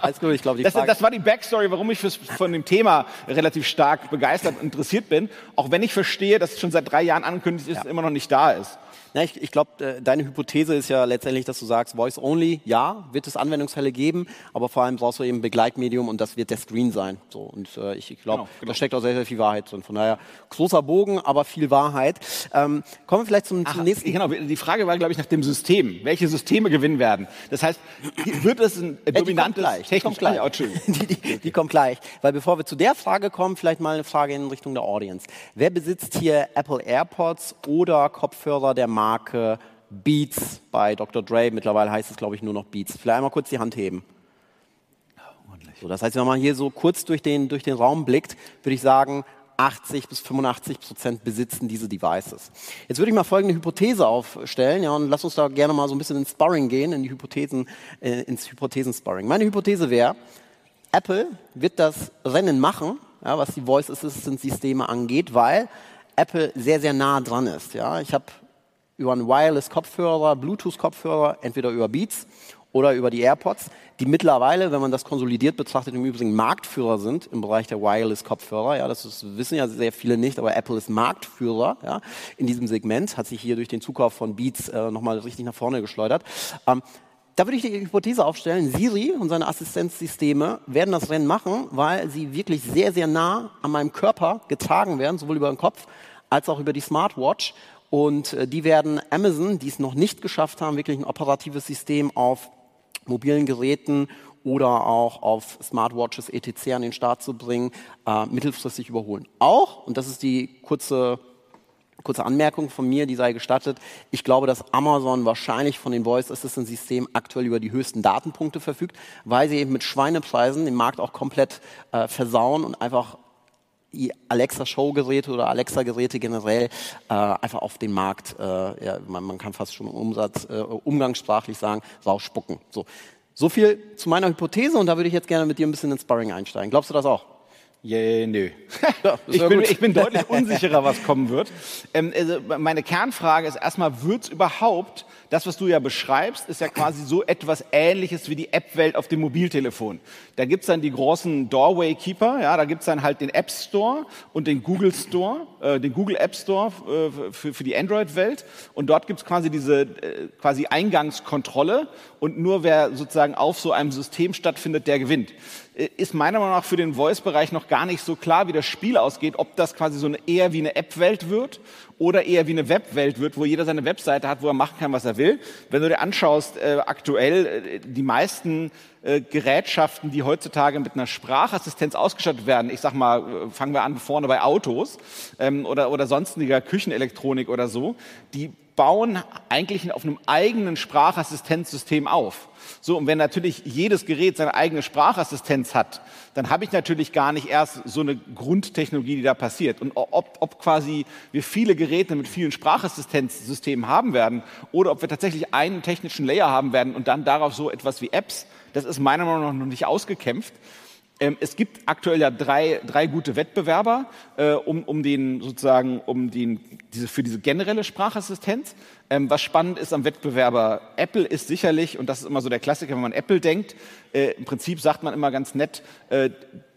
Alles gut, ich glaube, das, das, war die Backstory, warum ich fürs, von dem Thema relativ stark begeistert und interessiert bin, auch wenn ich verstehe, dass es schon seit drei Jahren angekündigt ist, ja. immer noch nicht da ist. Ja, ich, ich glaube, äh, deine Hypothese ist ja letztendlich, dass du sagst, Voice Only, ja, wird es Anwendungsfälle geben, aber vor allem brauchst du eben Begleitmedium und das wird der Screen sein. So, und äh, ich, ich glaube, genau, genau. da steckt auch sehr, sehr viel Wahrheit drin. Von daher, großer Bogen, aber viel Wahrheit. Ähm, kommen wir vielleicht zum, Ach, zum nächsten. Genau, die Frage war, glaube ich, nach dem System. Welche Systeme gewinnen werden? Das heißt, wird es ein äh, dominantes gleich, die kommt gleich. Ah, die, die, die kommt gleich. Weil bevor wir zu der Frage kommen, vielleicht mal eine Frage in Richtung der Audience. Wer besitzt hier Apple AirPods oder Kopfhörer der Marke Beats bei Dr. Dre. Mittlerweile heißt es, glaube ich, nur noch Beats. Vielleicht einmal kurz die Hand heben. So, das heißt, wenn man hier so kurz durch den, durch den Raum blickt, würde ich sagen, 80 bis 85 Prozent besitzen diese Devices. Jetzt würde ich mal folgende Hypothese aufstellen, ja, und lass uns da gerne mal so ein bisschen ins Sparring gehen, in die Hypothesen, äh, ins Hypothesen-Sparring. Meine Hypothese wäre, Apple wird das Rennen machen, ja, was die Voice Assistant Systeme angeht, weil Apple sehr, sehr nah dran ist. Ja. Ich habe über einen Wireless-Kopfhörer, Bluetooth-Kopfhörer, entweder über Beats oder über die AirPods, die mittlerweile, wenn man das konsolidiert betrachtet, im Übrigen Marktführer sind im Bereich der Wireless-Kopfhörer. Ja, das ist, wissen ja sehr viele nicht, aber Apple ist Marktführer ja, in diesem Segment, hat sich hier durch den Zukauf von Beats äh, nochmal richtig nach vorne geschleudert. Ähm, da würde ich die Hypothese aufstellen, Siri und seine Assistenzsysteme werden das Rennen machen, weil sie wirklich sehr, sehr nah an meinem Körper getragen werden, sowohl über den Kopf als auch über die Smartwatch. Und äh, die werden Amazon, die es noch nicht geschafft haben, wirklich ein operatives System auf mobilen Geräten oder auch auf Smartwatches etc. an den Start zu bringen, äh, mittelfristig überholen. Auch, und das ist die kurze, kurze Anmerkung von mir, die sei gestattet, ich glaube, dass Amazon wahrscheinlich von den Voice Assistant Systemen aktuell über die höchsten Datenpunkte verfügt, weil sie eben mit Schweinepreisen den Markt auch komplett äh, versauen und einfach Alexa-Show-Geräte oder Alexa-Geräte generell äh, einfach auf den Markt, äh, ja, man, man, kann fast schon Umsatz, äh, umgangssprachlich sagen, rausspucken. So. so viel zu meiner Hypothese und da würde ich jetzt gerne mit dir ein bisschen ins Sparring einsteigen. Glaubst du das auch? Yeah, nö. Ja, ich, bin, ich, bin, deutlich unsicherer, was kommen wird. Ähm, also meine Kernfrage ist erstmal, wird es überhaupt das, was du ja beschreibst, ist ja quasi so etwas Ähnliches wie die App-Welt auf dem Mobiltelefon. Da gibt's dann die großen Doorway Keeper, ja, da gibt's dann halt den App Store und den Google Store, äh, den Google App Store äh, für, für die Android-Welt. Und dort gibt's quasi diese äh, quasi Eingangskontrolle und nur wer sozusagen auf so einem System stattfindet, der gewinnt. Äh, ist meiner Meinung nach für den Voice-Bereich noch gar nicht so klar, wie das Spiel ausgeht, ob das quasi so eine, eher wie eine App-Welt wird oder eher wie eine Webwelt wird, wo jeder seine Webseite hat, wo er machen kann, was er will. Wenn du dir anschaust, äh, aktuell äh, die meisten äh, Gerätschaften, die heutzutage mit einer Sprachassistenz ausgestattet werden, ich sag mal, äh, fangen wir an vorne bei Autos ähm, oder, oder sonstiger Küchenelektronik oder so, die bauen eigentlich auf einem eigenen Sprachassistenzsystem auf. So, und wenn natürlich jedes Gerät seine eigene Sprachassistenz hat, dann habe ich natürlich gar nicht erst so eine Grundtechnologie, die da passiert. Und ob, ob quasi wir viele Geräte mit vielen Sprachassistenzsystemen haben werden oder ob wir tatsächlich einen technischen Layer haben werden und dann darauf so etwas wie Apps, das ist meiner Meinung nach noch nicht ausgekämpft. Ähm, es gibt aktuell ja drei, drei gute Wettbewerber äh, um, um den sozusagen um den, diese, für diese generelle Sprachassistenz. Ähm, was spannend ist am Wettbewerber Apple ist sicherlich und das ist immer so der Klassiker, wenn man Apple denkt. Äh, Im Prinzip sagt man immer ganz nett, äh,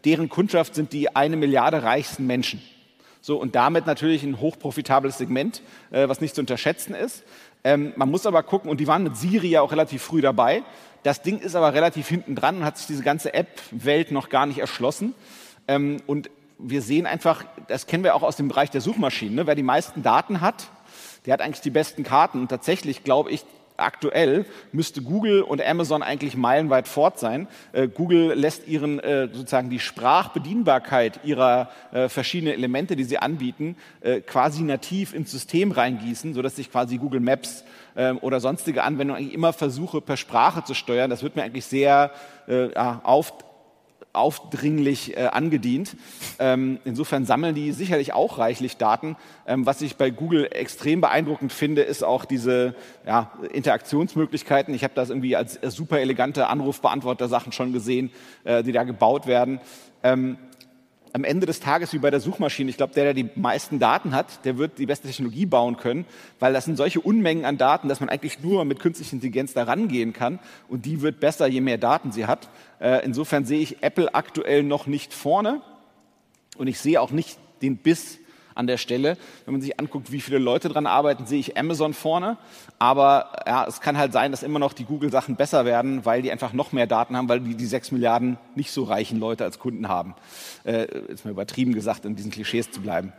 deren Kundschaft sind die eine Milliarde reichsten Menschen. So und damit natürlich ein hochprofitables Segment, äh, was nicht zu unterschätzen ist. Ähm, man muss aber gucken und die waren mit Siri ja auch relativ früh dabei. Das Ding ist aber relativ hinten dran und hat sich diese ganze App-Welt noch gar nicht erschlossen. Ähm, und wir sehen einfach, das kennen wir auch aus dem Bereich der Suchmaschinen, ne? wer die meisten Daten hat, der hat eigentlich die besten Karten. Und tatsächlich glaube ich, aktuell müsste Google und Amazon eigentlich meilenweit fort sein. Äh, Google lässt ihren äh, sozusagen die Sprachbedienbarkeit ihrer äh, verschiedenen Elemente, die sie anbieten, äh, quasi nativ ins System reingießen, sodass sich quasi Google Maps ähm, oder sonstige Anwendungen eigentlich immer versuche per Sprache zu steuern. Das wird mir eigentlich sehr äh, auf, aufdringlich äh, angedient. Ähm, insofern sammeln die sicherlich auch reichlich Daten. Ähm, was ich bei Google extrem beeindruckend finde, ist auch diese ja, Interaktionsmöglichkeiten. Ich habe das irgendwie als, als super elegante Anrufbeantworter-Sachen schon gesehen, äh, die da gebaut werden. Ähm, am Ende des Tages wie bei der Suchmaschine, ich glaube, der, der die meisten Daten hat, der wird die beste Technologie bauen können, weil das sind solche Unmengen an Daten, dass man eigentlich nur mit künstlicher Intelligenz da rangehen kann und die wird besser, je mehr Daten sie hat. Äh, insofern sehe ich Apple aktuell noch nicht vorne und ich sehe auch nicht den Biss an der Stelle. Wenn man sich anguckt, wie viele Leute dran arbeiten, sehe ich Amazon vorne. Aber ja, es kann halt sein, dass immer noch die Google-Sachen besser werden, weil die einfach noch mehr Daten haben, weil die die sechs Milliarden nicht so reichen Leute als Kunden haben. Äh, ist mir übertrieben gesagt, in diesen Klischees zu bleiben.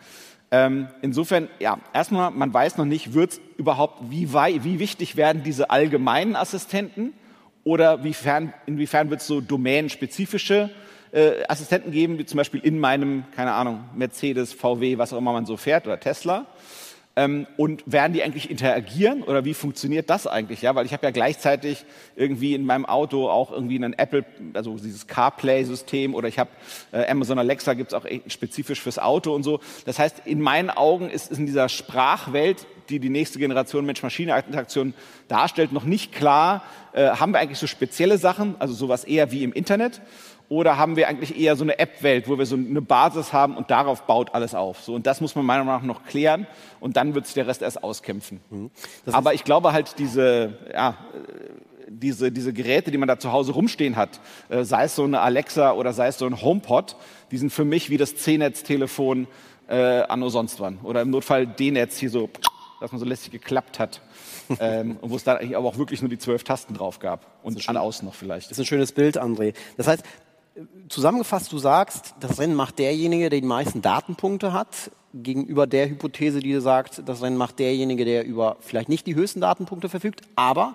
Ähm, insofern, ja, erstmal, man weiß noch nicht, wird überhaupt, wie, wie wichtig werden diese allgemeinen Assistenten oder wiefern, inwiefern wird es so domänenspezifische äh, Assistenten geben, wie zum Beispiel in meinem, keine Ahnung, Mercedes, VW, was auch immer man so fährt oder Tesla. Ähm, und werden die eigentlich interagieren oder wie funktioniert das eigentlich? Ja, weil ich habe ja gleichzeitig irgendwie in meinem Auto auch irgendwie einen Apple, also dieses CarPlay-System oder ich habe äh, Amazon Alexa gibt's auch spezifisch fürs Auto und so. Das heißt, in meinen Augen ist, ist in dieser Sprachwelt, die die nächste Generation Mensch-Maschine-Interaktion darstellt, noch nicht klar, äh, haben wir eigentlich so spezielle Sachen, also sowas eher wie im Internet oder haben wir eigentlich eher so eine App-Welt, wo wir so eine Basis haben und darauf baut alles auf? So, und das muss man meiner Meinung nach noch klären und dann wird sich der Rest erst auskämpfen. Mhm. Aber ich glaube halt, diese, ja, diese, diese Geräte, die man da zu Hause rumstehen hat, äh, sei es so eine Alexa oder sei es so ein HomePod, die sind für mich wie das C-Netz-Telefon äh, anno sonst wann. Oder im Notfall D-Netz hier so, dass man so lästig geklappt hat. ähm, wo es da eigentlich aber auch wirklich nur die zwölf Tasten drauf gab und an außen noch vielleicht. Das ist ein schönes Bild, André. Das heißt, zusammengefasst, du sagst, das Rennen macht derjenige, der die meisten Datenpunkte hat, gegenüber der Hypothese, die sagt, das Rennen macht derjenige, der über vielleicht nicht die höchsten Datenpunkte verfügt, aber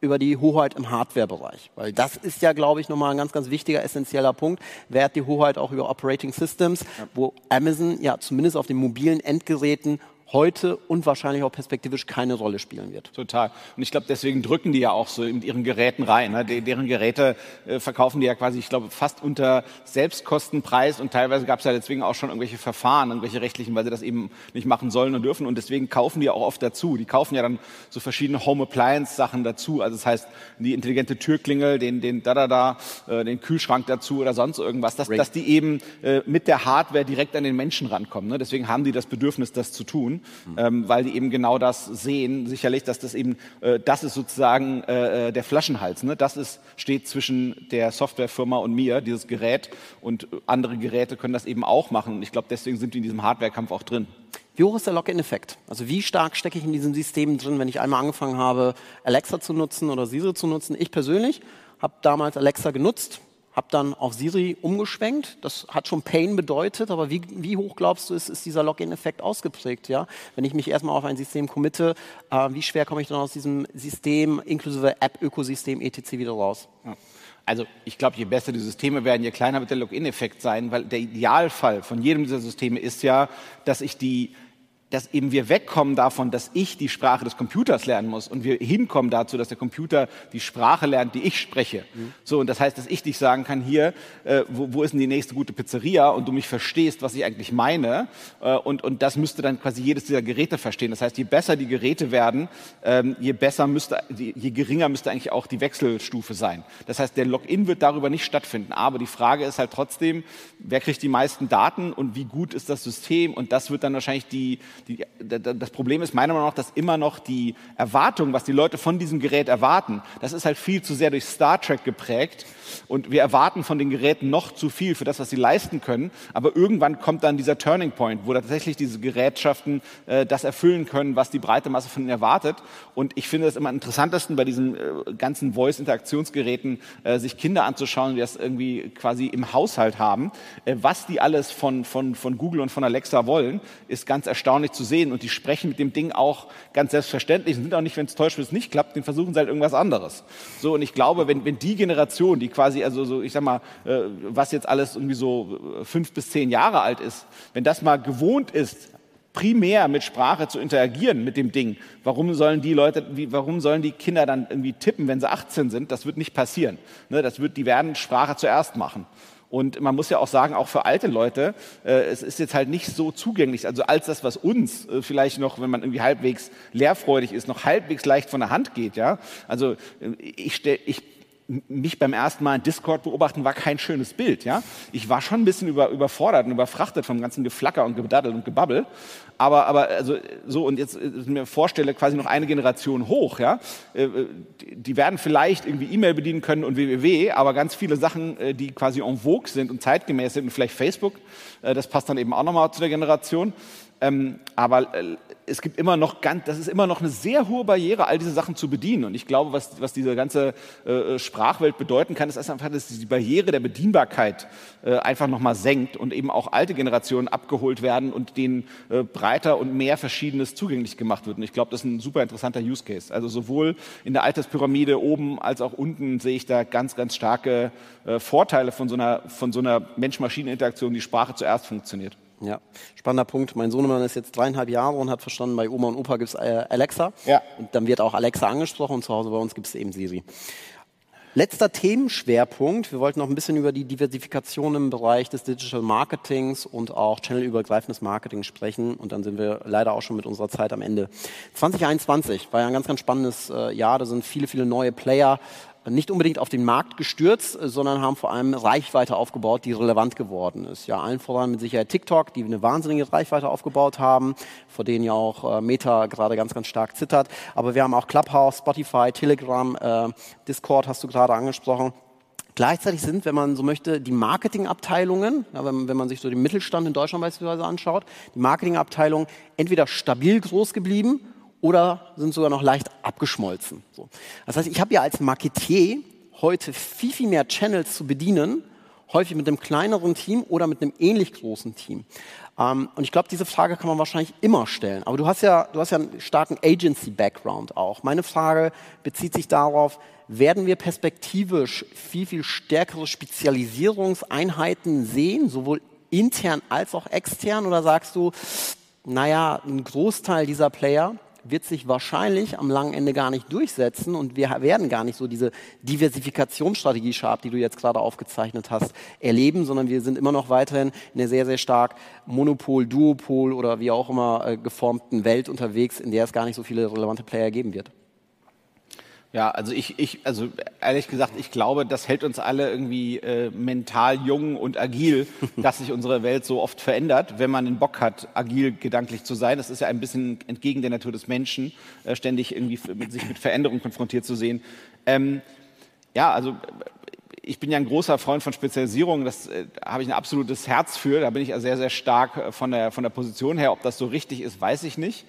über die Hoheit im Hardware-Bereich. Weil das ist ja, glaube ich, nochmal ein ganz, ganz wichtiger, essentieller Punkt. Wer hat die Hoheit auch über Operating Systems, wo Amazon ja zumindest auf den mobilen Endgeräten heute und wahrscheinlich auch perspektivisch keine Rolle spielen wird. Total. Und ich glaube, deswegen drücken die ja auch so in ihren Geräten rein. Ne? De deren Geräte äh, verkaufen die ja quasi, ich glaube, fast unter Selbstkostenpreis und teilweise gab es ja deswegen auch schon irgendwelche Verfahren, irgendwelche rechtlichen, weil sie das eben nicht machen sollen und dürfen. Und deswegen kaufen die auch oft dazu. Die kaufen ja dann so verschiedene Home Appliance Sachen dazu. Also das heißt, die intelligente Türklingel, den, den da da da, äh, den Kühlschrank dazu oder sonst irgendwas, dass, dass die eben äh, mit der Hardware direkt an den Menschen rankommen. Ne? Deswegen haben die das Bedürfnis, das zu tun ähm, weil die eben genau das sehen. Sicherlich, dass das eben, äh, das ist sozusagen äh, äh, der Flaschenhals. Ne? Das ist, steht zwischen der Softwarefirma und mir, dieses Gerät. Und andere Geräte können das eben auch machen. Und ich glaube, deswegen sind wir in diesem Hardwarekampf auch drin. Wie hoch ist der Login-Effekt? Also wie stark stecke ich in diesem System drin, wenn ich einmal angefangen habe, Alexa zu nutzen oder Siri zu nutzen? Ich persönlich habe damals Alexa genutzt, habe dann auf Siri umgeschwenkt. Das hat schon Pain bedeutet, aber wie, wie hoch glaubst du, ist, ist dieser Login-Effekt ausgeprägt? Ja? Wenn ich mich erstmal auf ein System committe, äh, wie schwer komme ich dann aus diesem System inklusive App-Ökosystem etc. wieder raus? Ja. Also ich glaube, je besser die Systeme werden, je kleiner wird der Login-Effekt sein, weil der Idealfall von jedem dieser Systeme ist ja, dass ich die dass eben wir wegkommen davon, dass ich die Sprache des Computers lernen muss und wir hinkommen dazu, dass der Computer die Sprache lernt, die ich spreche. Mhm. So, und das heißt, dass ich dich sagen kann, hier, äh, wo, wo ist denn die nächste gute Pizzeria und du mich verstehst, was ich eigentlich meine. Äh, und, und das müsste dann quasi jedes dieser Geräte verstehen. Das heißt, je besser die Geräte werden, ähm, je besser müsste, je geringer müsste eigentlich auch die Wechselstufe sein. Das heißt, der Login wird darüber nicht stattfinden. Aber die Frage ist halt trotzdem, wer kriegt die meisten Daten und wie gut ist das System? Und das wird dann wahrscheinlich die, die, das Problem ist meiner Meinung nach, dass immer noch die Erwartung, was die Leute von diesem Gerät erwarten, das ist halt viel zu sehr durch Star Trek geprägt. Und wir erwarten von den Geräten noch zu viel für das, was sie leisten können. Aber irgendwann kommt dann dieser Turning Point, wo tatsächlich diese Gerätschaften äh, das erfüllen können, was die breite Masse von ihnen erwartet. Und ich finde es immer am interessantesten bei diesen äh, ganzen Voice-Interaktionsgeräten, äh, sich Kinder anzuschauen, die das irgendwie quasi im Haushalt haben. Äh, was die alles von, von, von Google und von Alexa wollen, ist ganz erstaunlich zu sehen. Und die sprechen mit dem Ding auch ganz selbstverständlich und sind auch nicht, wenn es täuscht, wenn es nicht klappt, dann versuchen sie halt irgendwas anderes. So, und ich glaube, wenn, wenn die Generation, die quasi, also so, ich sag mal, äh, was jetzt alles irgendwie so äh, fünf bis zehn Jahre alt ist, wenn das mal gewohnt ist, primär mit Sprache zu interagieren mit dem Ding. Warum sollen die Leute, warum sollen die Kinder dann irgendwie tippen, wenn sie 18 sind? Das wird nicht passieren. Ne, das wird, die werden Sprache zuerst machen. Und man muss ja auch sagen, auch für alte Leute, äh, es ist jetzt halt nicht so zugänglich. Also als das, was uns äh, vielleicht noch, wenn man irgendwie halbwegs lehrfreudig ist, noch halbwegs leicht von der Hand geht. Ja, also äh, ich, stell, ich mich beim ersten Mal in Discord beobachten war kein schönes Bild. Ja? Ich war schon ein bisschen über, überfordert und überfrachtet vom ganzen Geflacker und Gedaddel und Gebabbel. Aber, aber also so und jetzt äh, mir vorstelle quasi noch eine Generation hoch, ja, äh, die werden vielleicht irgendwie E-Mail bedienen können und www, aber ganz viele Sachen, äh, die quasi en vogue sind und zeitgemäß sind und vielleicht Facebook, das passt dann eben auch nochmal zu der Generation. Ähm, aber äh, es gibt immer noch ganz, das ist immer noch eine sehr hohe Barriere, all diese Sachen zu bedienen. Und ich glaube, was, was diese ganze äh, Sprachwelt bedeuten kann, ist einfach, dass die Barriere der Bedienbarkeit äh, einfach nochmal senkt und eben auch alte Generationen abgeholt werden und denen äh, breiter und mehr Verschiedenes zugänglich gemacht wird. Und ich glaube, das ist ein super interessanter Use Case. Also sowohl in der Alterspyramide oben als auch unten sehe ich da ganz, ganz starke äh, Vorteile von so einer, von so einer Mensch-Maschinen-Interaktion, die Sprache zuerst funktioniert. Ja, spannender Punkt. Mein Sohnemann ist jetzt dreieinhalb Jahre und hat verstanden, bei Oma und Opa gibt es äh, Alexa. Ja. Und dann wird auch Alexa angesprochen und zu Hause bei uns gibt es eben Siri. Letzter Themenschwerpunkt. Wir wollten noch ein bisschen über die Diversifikation im Bereich des Digital Marketings und auch channelübergreifendes Marketing sprechen. Und dann sind wir leider auch schon mit unserer Zeit am Ende. 2021 war ja ein ganz, ganz spannendes äh, Jahr. Da sind viele, viele neue Player nicht unbedingt auf den Markt gestürzt, sondern haben vor allem Reichweite aufgebaut, die relevant geworden ist. Ja, allen voran mit Sicherheit TikTok, die eine wahnsinnige Reichweite aufgebaut haben, vor denen ja auch äh, Meta gerade ganz, ganz stark zittert. Aber wir haben auch Clubhouse, Spotify, Telegram, äh, Discord hast du gerade angesprochen. Gleichzeitig sind, wenn man so möchte, die Marketingabteilungen, ja, wenn, wenn, man sich so den Mittelstand in Deutschland beispielsweise anschaut, die Marketingabteilungen entweder stabil groß geblieben oder sind sogar noch leicht abgeschmolzen. So. Das heißt, ich habe ja als Marketier heute viel, viel mehr Channels zu bedienen, häufig mit einem kleineren Team oder mit einem ähnlich großen Team. Ähm, und ich glaube, diese Frage kann man wahrscheinlich immer stellen. Aber du hast ja, du hast ja einen starken Agency-Background auch. Meine Frage bezieht sich darauf, werden wir perspektivisch viel, viel stärkere Spezialisierungseinheiten sehen, sowohl intern als auch extern? Oder sagst du, naja, ein Großteil dieser Player wird sich wahrscheinlich am langen Ende gar nicht durchsetzen und wir werden gar nicht so diese Diversifikationsstrategie Sharp, die du jetzt gerade aufgezeichnet hast, erleben, sondern wir sind immer noch weiterhin in der sehr, sehr stark Monopol, Duopol oder wie auch immer äh, geformten Welt unterwegs, in der es gar nicht so viele relevante Player geben wird. Ja, also ich, ich, also ehrlich gesagt, ich glaube, das hält uns alle irgendwie äh, mental jung und agil, dass sich unsere Welt so oft verändert, wenn man den Bock hat, agil gedanklich zu sein. Das ist ja ein bisschen entgegen der Natur des Menschen, äh, ständig irgendwie mit, sich mit Veränderungen konfrontiert zu sehen. Ähm, ja, also ich bin ja ein großer Freund von Spezialisierung, das äh, habe ich ein absolutes Herz für, da bin ich ja sehr, sehr stark äh, von der, von der Position her. Ob das so richtig ist, weiß ich nicht.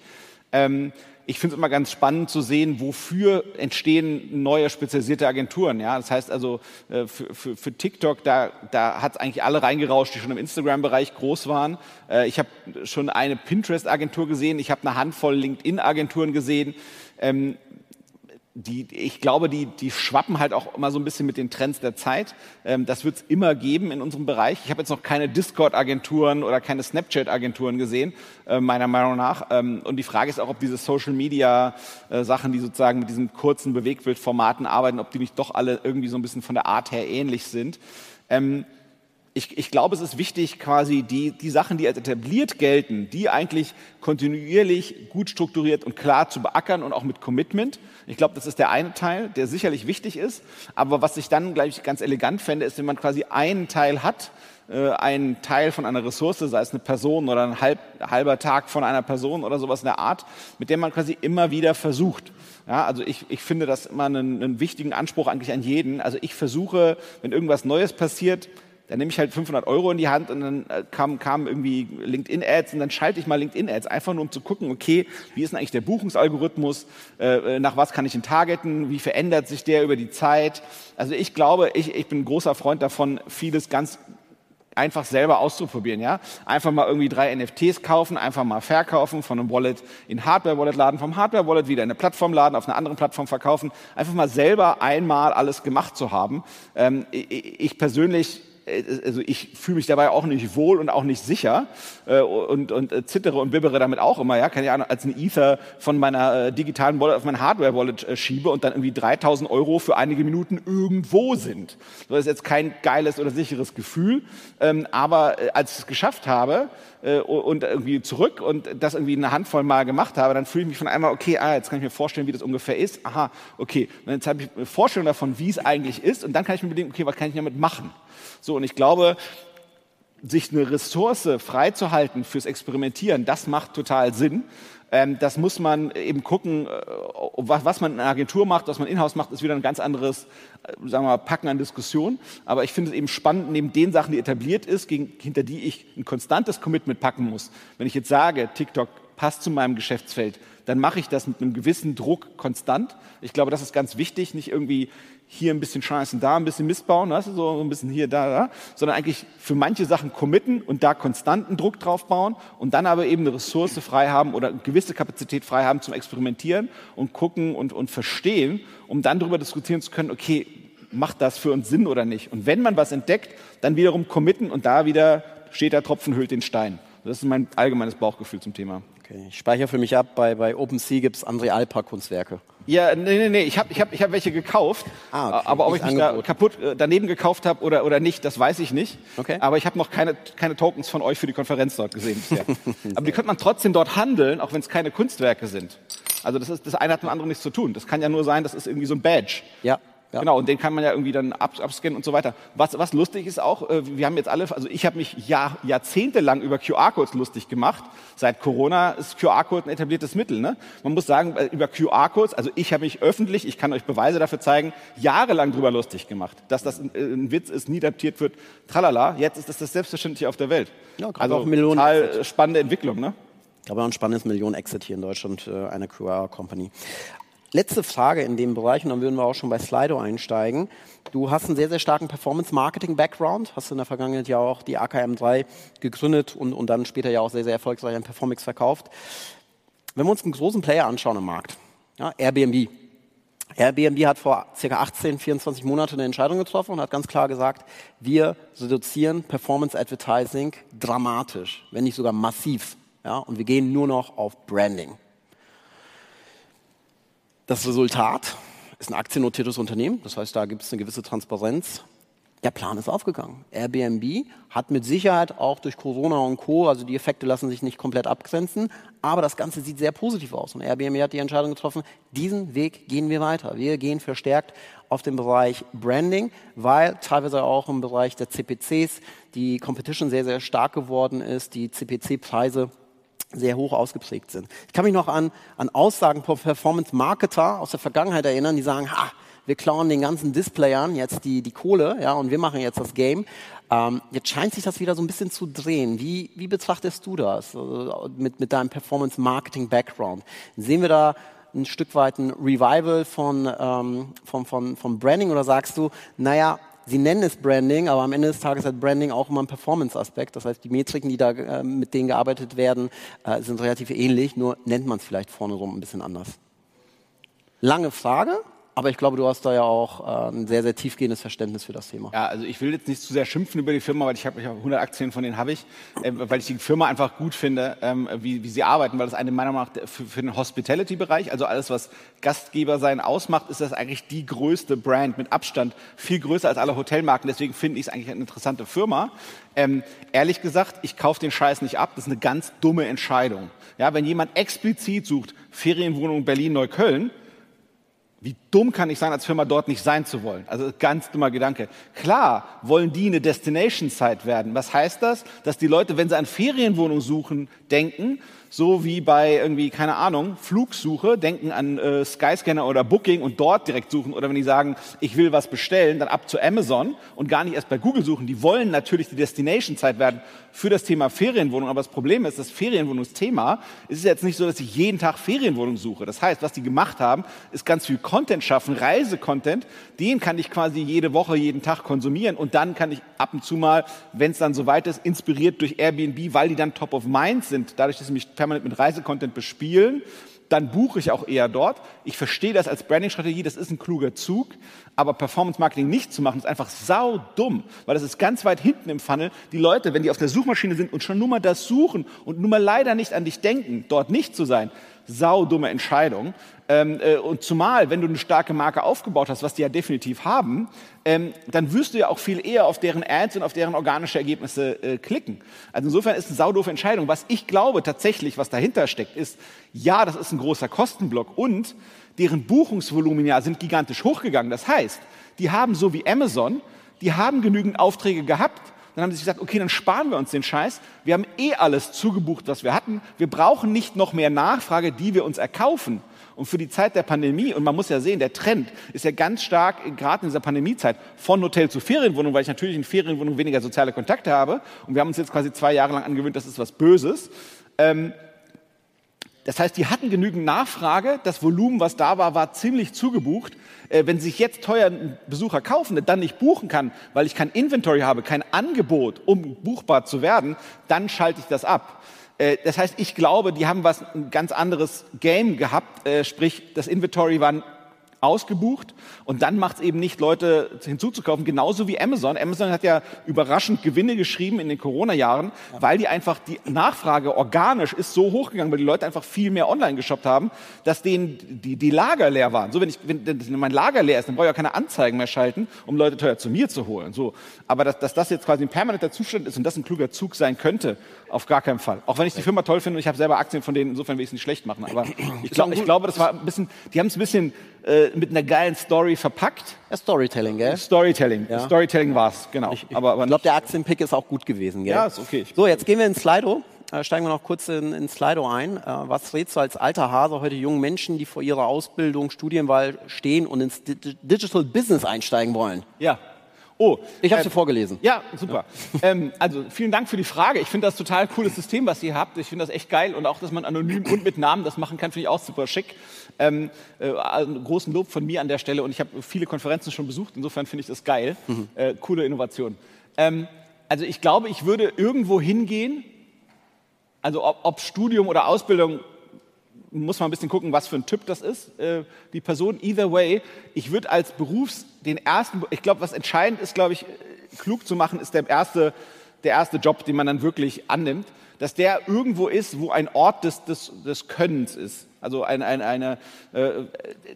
Ähm, ich finde es immer ganz spannend zu sehen, wofür entstehen neue spezialisierte Agenturen. Ja, das heißt also äh, für, für, für TikTok, da, da hat es eigentlich alle reingerauscht, die schon im Instagram-Bereich groß waren. Äh, ich habe schon eine Pinterest-Agentur gesehen, ich habe eine Handvoll LinkedIn-Agenturen gesehen. Ähm, die, ich glaube, die, die schwappen halt auch immer so ein bisschen mit den Trends der Zeit. Ähm, das wird es immer geben in unserem Bereich. Ich habe jetzt noch keine Discord-Agenturen oder keine Snapchat-Agenturen gesehen, äh, meiner Meinung nach. Ähm, und die Frage ist auch, ob diese Social-Media-Sachen, äh, die sozusagen mit diesen kurzen Bewegtbildformaten arbeiten, ob die nicht doch alle irgendwie so ein bisschen von der Art her ähnlich sind. Ähm, ich, ich glaube, es ist wichtig, quasi die, die Sachen, die als etabliert gelten, die eigentlich kontinuierlich gut strukturiert und klar zu beackern und auch mit Commitment. Ich glaube, das ist der eine Teil, der sicherlich wichtig ist. Aber was ich dann, glaube ich, ganz elegant fände, ist, wenn man quasi einen Teil hat, äh, einen Teil von einer Ressource, sei es eine Person oder ein halb, halber Tag von einer Person oder sowas in der Art, mit der man quasi immer wieder versucht. Ja, also ich, ich finde das immer einen, einen wichtigen Anspruch eigentlich an jeden. Also ich versuche, wenn irgendwas Neues passiert, dann nehme ich halt 500 Euro in die Hand und dann äh, kamen kam irgendwie LinkedIn-Ads und dann schalte ich mal LinkedIn-Ads, einfach nur um zu gucken, okay, wie ist denn eigentlich der Buchungsalgorithmus, äh, äh, nach was kann ich ihn targeten, wie verändert sich der über die Zeit. Also ich glaube, ich, ich bin ein großer Freund davon, vieles ganz einfach selber auszuprobieren, ja. Einfach mal irgendwie drei NFTs kaufen, einfach mal verkaufen, von einem Wallet in Hardware-Wallet laden, vom Hardware-Wallet wieder in eine Plattform laden, auf einer anderen Plattform verkaufen. Einfach mal selber einmal alles gemacht zu haben. Ähm, ich, ich persönlich also ich fühle mich dabei auch nicht wohl und auch nicht sicher äh, und, und äh, zittere und bibbere damit auch immer, ja, kann ich als ein Ether von meiner äh, digitalen Wallet auf mein Hardware-Wallet äh, schiebe und dann irgendwie 3000 Euro für einige Minuten irgendwo sind. Das ist jetzt kein geiles oder sicheres Gefühl, ähm, aber äh, als ich es geschafft habe äh, und irgendwie zurück und das irgendwie eine Handvoll Mal gemacht habe, dann fühle ich mich von einmal, okay, ah, jetzt kann ich mir vorstellen, wie das ungefähr ist. Aha, okay, und jetzt habe ich eine Vorstellung davon, wie es eigentlich ist und dann kann ich mir überlegen, okay, was kann ich damit machen? So, und ich glaube, sich eine Ressource freizuhalten fürs Experimentieren, das macht total Sinn. Ähm, das muss man eben gucken, äh, was, man in einer Agentur macht, was man in-house macht, ist wieder ein ganz anderes, äh, sagen wir mal, Packen an Diskussion. Aber ich finde es eben spannend, neben den Sachen, die etabliert ist, hinter die ich ein konstantes Commitment packen muss. Wenn ich jetzt sage, TikTok passt zu meinem Geschäftsfeld, dann mache ich das mit einem gewissen Druck konstant. Ich glaube, das ist ganz wichtig, nicht irgendwie hier ein bisschen scheißen, da ein bisschen missbauen, weißt du, so ein bisschen hier, da, da, sondern eigentlich für manche Sachen committen und da konstanten Druck drauf bauen und dann aber eben eine Ressource frei haben oder gewisse Kapazität frei haben zum Experimentieren und gucken und, und verstehen, um dann darüber diskutieren zu können, okay, macht das für uns Sinn oder nicht? Und wenn man was entdeckt, dann wiederum committen und da wieder steht der Tropfen hüllt den Stein. Das ist mein allgemeines Bauchgefühl zum Thema. Okay, ich speichere für mich ab, bei, bei OpenSea gibt es André Alpa Kunstwerke. Ja, nee, nee, nee, ich habe ich hab, ich hab welche gekauft, ah, okay. aber ob ich mich da kaputt äh, daneben gekauft habe oder, oder nicht, das weiß ich nicht. Okay. Aber ich habe noch keine, keine Tokens von euch für die Konferenz dort gesehen bisher. aber die könnte man trotzdem dort handeln, auch wenn es keine Kunstwerke sind. Also das, ist, das eine hat mit dem anderen nichts zu tun. Das kann ja nur sein, das ist irgendwie so ein Badge. Ja. Ja. Genau, und den kann man ja irgendwie dann abscannen und so weiter. Was, was lustig ist auch, äh, wir haben jetzt alle, also ich habe mich Jahr, jahrzehntelang über QR-Codes lustig gemacht. Seit Corona ist QR-Code ein etabliertes Mittel. Ne? Man muss sagen, äh, über QR-Codes, also ich habe mich öffentlich, ich kann euch Beweise dafür zeigen, jahrelang drüber lustig gemacht. Dass das ein, äh, ein Witz ist, nie adaptiert wird, tralala. Jetzt ist das das Selbstverständliche auf der Welt. Ja, also auch Millionen total Exit. spannende Entwicklung. Ne? Ich glaube, ein spannendes Millionen-Exit hier in Deutschland, eine QR-Company letzte Frage in dem Bereich, und dann würden wir auch schon bei Slido einsteigen. Du hast einen sehr, sehr starken Performance-Marketing-Background, hast in der Vergangenheit ja auch die AKM3 gegründet und, und dann später ja auch sehr, sehr erfolgreich an Performix verkauft. Wenn wir uns einen großen Player anschauen im Markt, ja, Airbnb. Airbnb hat vor circa 18, 24 Monaten eine Entscheidung getroffen und hat ganz klar gesagt, wir reduzieren Performance Advertising dramatisch, wenn nicht sogar massiv. Ja, und wir gehen nur noch auf Branding. Das Resultat ist ein aktiennotiertes Unternehmen, das heißt, da gibt es eine gewisse Transparenz. Der Plan ist aufgegangen. Airbnb hat mit Sicherheit auch durch Corona und Co., also die Effekte lassen sich nicht komplett abgrenzen, aber das Ganze sieht sehr positiv aus. Und Airbnb hat die Entscheidung getroffen, diesen Weg gehen wir weiter. Wir gehen verstärkt auf den Bereich Branding, weil teilweise auch im Bereich der CPCs die Competition sehr, sehr stark geworden ist, die CPC-Preise sehr hoch ausgeprägt sind. Ich kann mich noch an, an Aussagen von Performance-Marketer aus der Vergangenheit erinnern, die sagen, ha, wir klauen den ganzen Displayern jetzt die, die Kohle, ja, und wir machen jetzt das Game. Ähm, jetzt scheint sich das wieder so ein bisschen zu drehen. Wie, wie betrachtest du das also mit, mit deinem Performance-Marketing-Background? Sehen wir da ein Stück weit ein Revival von, ähm, von, von, von Branding oder sagst du, naja, Sie nennen es Branding, aber am Ende des Tages hat Branding auch immer einen Performance-Aspekt. Das heißt, die Metriken, die da äh, mit denen gearbeitet werden, äh, sind relativ ähnlich, nur nennt man es vielleicht vorne rum ein bisschen anders. Lange Frage, aber ich glaube, du hast da ja auch äh, ein sehr, sehr tiefgehendes Verständnis für das Thema. Ja, also ich will jetzt nicht zu sehr schimpfen über die Firma, weil ich habe hab 100 Aktien von denen habe ich, äh, weil ich die Firma einfach gut finde, ähm, wie, wie sie arbeiten, weil das eine meiner Meinung nach für, für den Hospitality-Bereich, also alles, was Gastgeber sein ausmacht, ist das eigentlich die größte Brand mit Abstand, viel größer als alle Hotelmarken. Deswegen finde ich es eigentlich eine interessante Firma. Ähm, ehrlich gesagt, ich kaufe den Scheiß nicht ab. Das ist eine ganz dumme Entscheidung. Ja, wenn jemand explizit sucht, Ferienwohnung Berlin-Neukölln, wie dumm kann ich sein, als Firma dort nicht sein zu wollen? Also ganz dummer Gedanke. Klar wollen die eine Destination Site werden. Was heißt das? Dass die Leute, wenn sie an Ferienwohnungen suchen, denken, so wie bei irgendwie, keine Ahnung, Flugsuche, denken an äh, Skyscanner oder Booking und dort direkt suchen. Oder wenn die sagen, ich will was bestellen, dann ab zu Amazon und gar nicht erst bei Google suchen. Die wollen natürlich die Destination-Zeit werden für das Thema Ferienwohnung. Aber das Problem ist, das Ferienwohnungsthema ist jetzt nicht so, dass ich jeden Tag Ferienwohnung suche. Das heißt, was die gemacht haben, ist ganz viel Content schaffen, Reisecontent. Den kann ich quasi jede Woche, jeden Tag konsumieren. Und dann kann ich ab und zu mal, wenn es dann soweit ist, inspiriert durch Airbnb, weil die dann top of mind sind, dadurch, dass sie mich permanent mit Reisecontent bespielen, dann buche ich auch eher dort. Ich verstehe das als Branding-Strategie, das ist ein kluger Zug, aber Performance-Marketing nicht zu machen, ist einfach sau dumm, weil das ist ganz weit hinten im Funnel. Die Leute, wenn die auf der Suchmaschine sind und schon nur mal das suchen und nur mal leider nicht an dich denken, dort nicht zu sein, sau dumme Entscheidung. Ähm, äh, und zumal, wenn du eine starke Marke aufgebaut hast, was die ja definitiv haben, ähm, dann wirst du ja auch viel eher auf deren Ads und auf deren organische Ergebnisse äh, klicken. Also insofern ist eine saudoofe Entscheidung. Was ich glaube tatsächlich, was dahinter steckt, ist, ja, das ist ein großer Kostenblock und deren Buchungsvolumina sind gigantisch hochgegangen. Das heißt, die haben so wie Amazon, die haben genügend Aufträge gehabt, dann haben sie sich gesagt, okay, dann sparen wir uns den Scheiß. Wir haben eh alles zugebucht, was wir hatten. Wir brauchen nicht noch mehr Nachfrage, die wir uns erkaufen. Und für die Zeit der Pandemie, und man muss ja sehen, der Trend ist ja ganz stark, gerade in dieser Pandemiezeit, von Hotel zu Ferienwohnung, weil ich natürlich in Ferienwohnungen weniger soziale Kontakte habe. Und wir haben uns jetzt quasi zwei Jahre lang angewöhnt, das ist was Böses. Ähm, das heißt, die hatten genügend Nachfrage, das Volumen, was da war, war ziemlich zugebucht. Äh, wenn sich jetzt teuer ein Besucher kaufen, der dann nicht buchen kann, weil ich kein Inventory habe, kein Angebot, um buchbar zu werden, dann schalte ich das ab. Äh, das heißt, ich glaube, die haben was ein ganz anderes Game gehabt, äh, sprich das Inventory war ausgebucht und dann macht es eben nicht, Leute hinzuzukaufen, genauso wie Amazon. Amazon hat ja überraschend Gewinne geschrieben in den Corona-Jahren, ja. weil die einfach, die Nachfrage organisch ist so hochgegangen, weil die Leute einfach viel mehr online geshoppt haben, dass denen die, die Lager leer waren. So, wenn, ich, wenn mein Lager leer ist, dann brauche ich ja keine Anzeigen mehr schalten, um Leute teuer zu mir zu holen. So. Aber dass, dass das jetzt quasi ein permanenter Zustand ist und das ein kluger Zug sein könnte, auf gar keinen Fall. Auch wenn ich die Firma toll finde und ich habe selber Aktien von denen, insofern will ich es nicht schlecht machen. Aber ich, glaub, ich glaube, das war ein bisschen, die haben es ein bisschen äh, mit einer geilen Story verpackt. Ja, Storytelling, gell? Storytelling. Ja. Storytelling war es, genau. Ich, ich glaube, der Aktienpick ist auch gut gewesen, gell? Ja, ist okay. So, jetzt gehen wir ins Slido. Äh, steigen wir noch kurz in, in Slido ein. Äh, was rätst du als alter Hase heute jungen Menschen, die vor ihrer Ausbildung, Studienwahl stehen und ins Digital Business einsteigen wollen? Ja, Oh, ich habe äh, sie vorgelesen. Ja, super. Ja. Ähm, also vielen Dank für die Frage. Ich finde das total cooles System, was ihr habt. Ich finde das echt geil und auch, dass man anonym und mit Namen das machen kann, finde ich auch super schick. Ähm, äh, also großen Lob von mir an der Stelle und ich habe viele Konferenzen schon besucht. Insofern finde ich das geil. Mhm. Äh, coole Innovation. Ähm, also ich glaube, ich würde irgendwo hingehen. Also ob, ob Studium oder Ausbildung muss man ein bisschen gucken, was für ein Typ das ist, äh, die Person. Either way, ich würde als Berufs, den ersten, ich glaube, was entscheidend ist, glaube ich, klug zu machen, ist der erste, der erste Job, den man dann wirklich annimmt, dass der irgendwo ist, wo ein Ort des, des, des Könnens ist. Also ein, ein, eine, äh,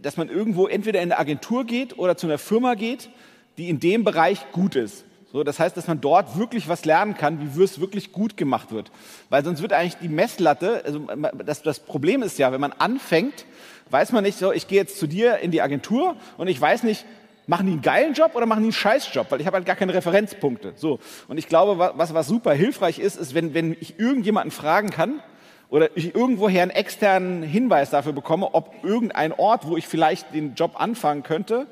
dass man irgendwo entweder in eine Agentur geht oder zu einer Firma geht, die in dem Bereich gut ist. So, das heißt, dass man dort wirklich was lernen kann, wie es wirklich gut gemacht wird. Weil sonst wird eigentlich die Messlatte, also das, das Problem ist ja, wenn man anfängt, weiß man nicht so, ich gehe jetzt zu dir in die Agentur und ich weiß nicht, machen die einen geilen Job oder machen die einen Scheißjob? Weil ich habe halt gar keine Referenzpunkte. So. Und ich glaube, was, was super hilfreich ist, ist, wenn, wenn ich irgendjemanden fragen kann, oder ich irgendwoher einen externen Hinweis dafür bekomme, ob irgendein Ort, wo ich vielleicht den Job anfangen könnte,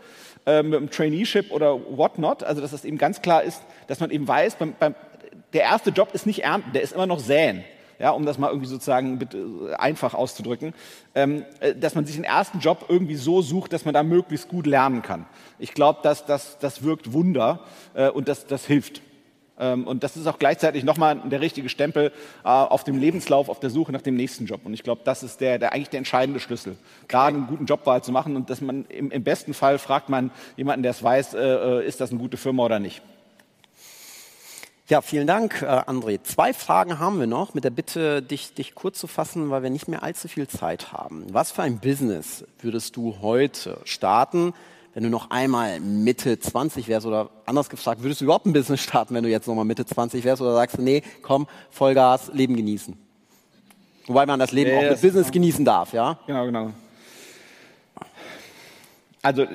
äh, mit einem Traineeship oder whatnot. Also dass das eben ganz klar ist, dass man eben weiß, beim, beim, der erste Job ist nicht ernten, der ist immer noch säen. Ja, um das mal irgendwie sozusagen äh, einfach auszudrücken, ähm, äh, dass man sich den ersten Job irgendwie so sucht, dass man da möglichst gut lernen kann. Ich glaube, dass das, das wirkt Wunder äh, und das, das hilft. Ähm, und das ist auch gleichzeitig nochmal der richtige Stempel äh, auf dem Lebenslauf, auf der Suche nach dem nächsten Job. Und ich glaube, das ist der, der eigentlich der entscheidende Schlüssel, da einen guten Jobwahl zu machen und dass man im, im besten Fall fragt man jemanden, der es weiß, äh, äh, ist das eine gute Firma oder nicht. Ja, vielen Dank, äh, André. Zwei Fragen haben wir noch, mit der Bitte, dich, dich kurz zu fassen, weil wir nicht mehr allzu viel Zeit haben. Was für ein Business würdest du heute starten? Wenn du noch einmal Mitte 20 wärst oder anders gefragt, würdest du überhaupt ein Business starten, wenn du jetzt noch mal Mitte 20 wärst oder sagst du, nee, komm, Vollgas, Leben genießen? Wobei man das Leben nee, auch mit Business genießen darf, ja? Genau, genau. Also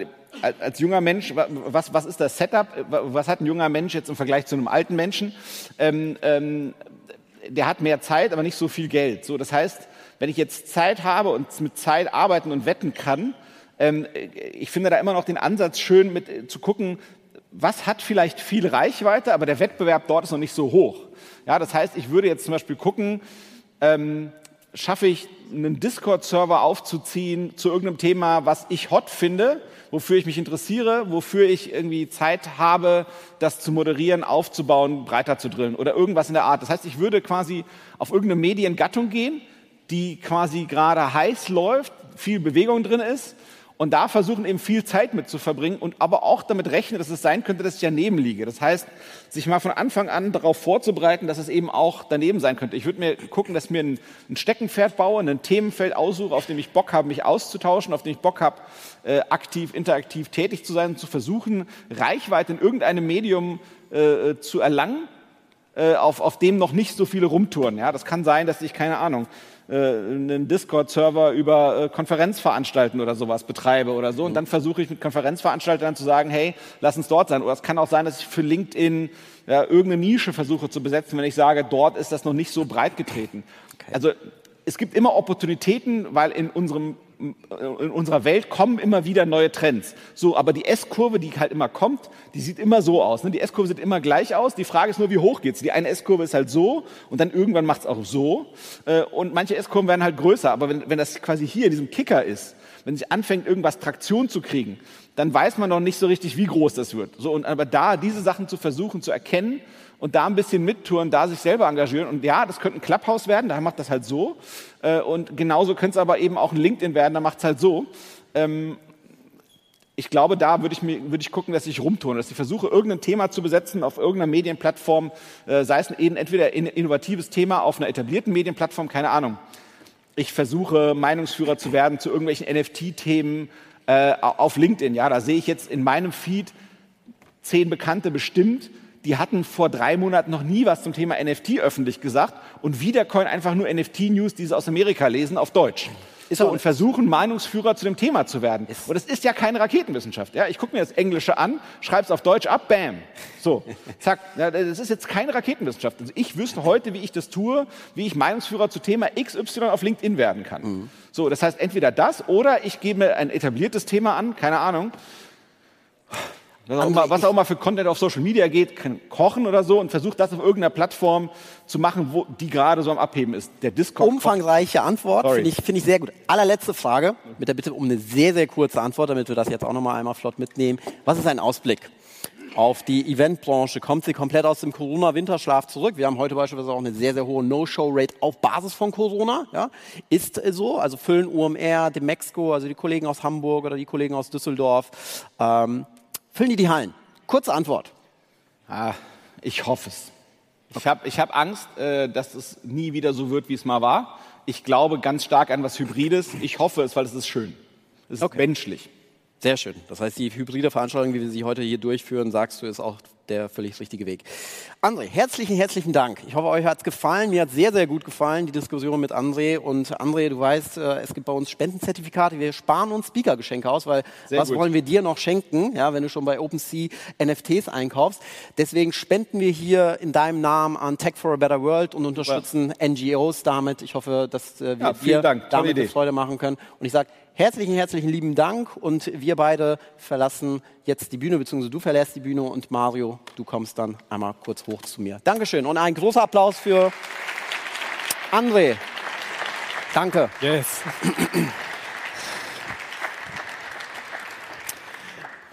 als junger Mensch, was, was ist das Setup? Was hat ein junger Mensch jetzt im Vergleich zu einem alten Menschen? Ähm, ähm, der hat mehr Zeit, aber nicht so viel Geld. So, das heißt, wenn ich jetzt Zeit habe und mit Zeit arbeiten und wetten kann, ich finde da immer noch den Ansatz schön, mit, äh, zu gucken, was hat vielleicht viel Reichweite, aber der Wettbewerb dort ist noch nicht so hoch. Ja, das heißt, ich würde jetzt zum Beispiel gucken, ähm, schaffe ich einen Discord-Server aufzuziehen zu irgendeinem Thema, was ich hot finde, wofür ich mich interessiere, wofür ich irgendwie Zeit habe, das zu moderieren, aufzubauen, breiter zu drillen oder irgendwas in der Art. Das heißt, ich würde quasi auf irgendeine Mediengattung gehen, die quasi gerade heiß läuft, viel Bewegung drin ist und da versuchen eben viel Zeit mit zu verbringen und aber auch damit rechnen, dass es sein könnte, dass ich daneben liege. Das heißt, sich mal von Anfang an darauf vorzubereiten, dass es eben auch daneben sein könnte. Ich würde mir gucken, dass mir ein, Steckenpferd baue, ein Themenfeld aussuche, auf dem ich Bock habe, mich auszutauschen, auf dem ich Bock habe, äh, aktiv, interaktiv tätig zu sein und zu versuchen, Reichweite in irgendeinem Medium äh, zu erlangen, äh, auf, auf dem noch nicht so viele rumtouren. Ja, das kann sein, dass ich, keine Ahnung, äh, einen Discord-Server über äh, Konferenzveranstalten oder sowas betreibe oder so. Und dann versuche ich mit Konferenzveranstaltern zu sagen, hey, lass uns dort sein. Oder es kann auch sein, dass ich für LinkedIn ja, irgendeine Nische versuche zu besetzen, wenn ich sage, dort ist das noch nicht so breit getreten. Okay. Also es gibt immer Opportunitäten, weil in unserem in unserer Welt kommen immer wieder neue Trends. So, aber die S-Kurve, die halt immer kommt, die sieht immer so aus. Ne? Die S-Kurve sieht immer gleich aus. Die Frage ist nur, wie hoch geht's? Die eine S-Kurve ist halt so und dann irgendwann macht's auch so. Äh, und manche S-Kurven werden halt größer. Aber wenn, wenn das quasi hier in diesem Kicker ist, wenn sich anfängt, irgendwas Traktion zu kriegen, dann weiß man noch nicht so richtig, wie groß das wird. So, und aber da diese Sachen zu versuchen zu erkennen und da ein bisschen mittouren, da sich selber engagieren. Und ja, das könnte ein Clubhouse werden, da macht das halt so. Äh, und genauso könnte es aber eben auch ein LinkedIn werden, da macht es halt so. Ähm, ich glaube, da würde ich, mir, würde ich gucken, dass ich rumtun, dass ich versuche, irgendein Thema zu besetzen auf irgendeiner Medienplattform, äh, sei es entweder ein innovatives Thema auf einer etablierten Medienplattform, keine Ahnung. Ich versuche, Meinungsführer zu werden zu irgendwelchen NFT-Themen äh, auf LinkedIn. Ja, da sehe ich jetzt in meinem Feed zehn Bekannte bestimmt, die hatten vor drei Monaten noch nie was zum Thema NFT öffentlich gesagt und Wiedercoin einfach nur NFT-News, die sie aus Amerika lesen, auf Deutsch. So, und versuchen, Meinungsführer zu dem Thema zu werden. Und es ist ja keine Raketenwissenschaft. Ja? Ich gucke mir das Englische an, schreibe es auf Deutsch ab, bam. So, zack. Ja, das ist jetzt keine Raketenwissenschaft. Also ich wüsste heute, wie ich das tue, wie ich Meinungsführer zu Thema XY auf LinkedIn werden kann. Mhm. So, das heißt entweder das oder ich gebe mir ein etabliertes Thema an, keine Ahnung was auch, mal, was auch immer für Content auf Social Media geht, kann kochen oder so und versucht das auf irgendeiner Plattform zu machen, wo die gerade so am Abheben ist. Der Discord. Umfangreiche Antwort, finde ich, find ich sehr gut. Allerletzte Frage, mit der Bitte um eine sehr, sehr kurze Antwort, damit wir das jetzt auch nochmal einmal flott mitnehmen. Was ist ein Ausblick? auf die Eventbranche. Kommt sie komplett aus dem Corona-Winterschlaf zurück? Wir haben heute beispielsweise auch eine sehr, sehr hohe No-Show-Rate auf Basis von Corona. Ja? Ist so. Also füllen UMR, Demexco, also die Kollegen aus Hamburg oder die Kollegen aus Düsseldorf. Ähm, Füllen die die Hallen? Kurze Antwort. Ah, ich hoffe es. Ich habe ich hab Angst, äh, dass es nie wieder so wird, wie es mal war. Ich glaube ganz stark an was Hybrides. Ich hoffe es, weil es ist schön. Es ist okay. menschlich. Sehr schön. Das heißt, die hybride Veranstaltung, wie wir sie heute hier durchführen, sagst du, ist auch der völlig richtige Weg. André, herzlichen, herzlichen Dank. Ich hoffe, euch hat es gefallen. Mir hat sehr, sehr gut gefallen, die Diskussion mit André. Und André, du weißt, äh, es gibt bei uns Spendenzertifikate. Wir sparen uns Speaker-Geschenke aus, weil sehr was gut. wollen wir dir noch schenken, ja, wenn du schon bei OpenSea NFTs einkaufst. Deswegen spenden wir hier in deinem Namen an Tech for a Better World und unterstützen ja. NGOs damit. Ich hoffe, dass äh, wir ja, dir damit Freude machen können. Und ich sage, Herzlichen, herzlichen lieben Dank und wir beide verlassen jetzt die Bühne, beziehungsweise du verlässt die Bühne und Mario, du kommst dann einmal kurz hoch zu mir. Dankeschön und ein großer Applaus für André. Danke. Yes.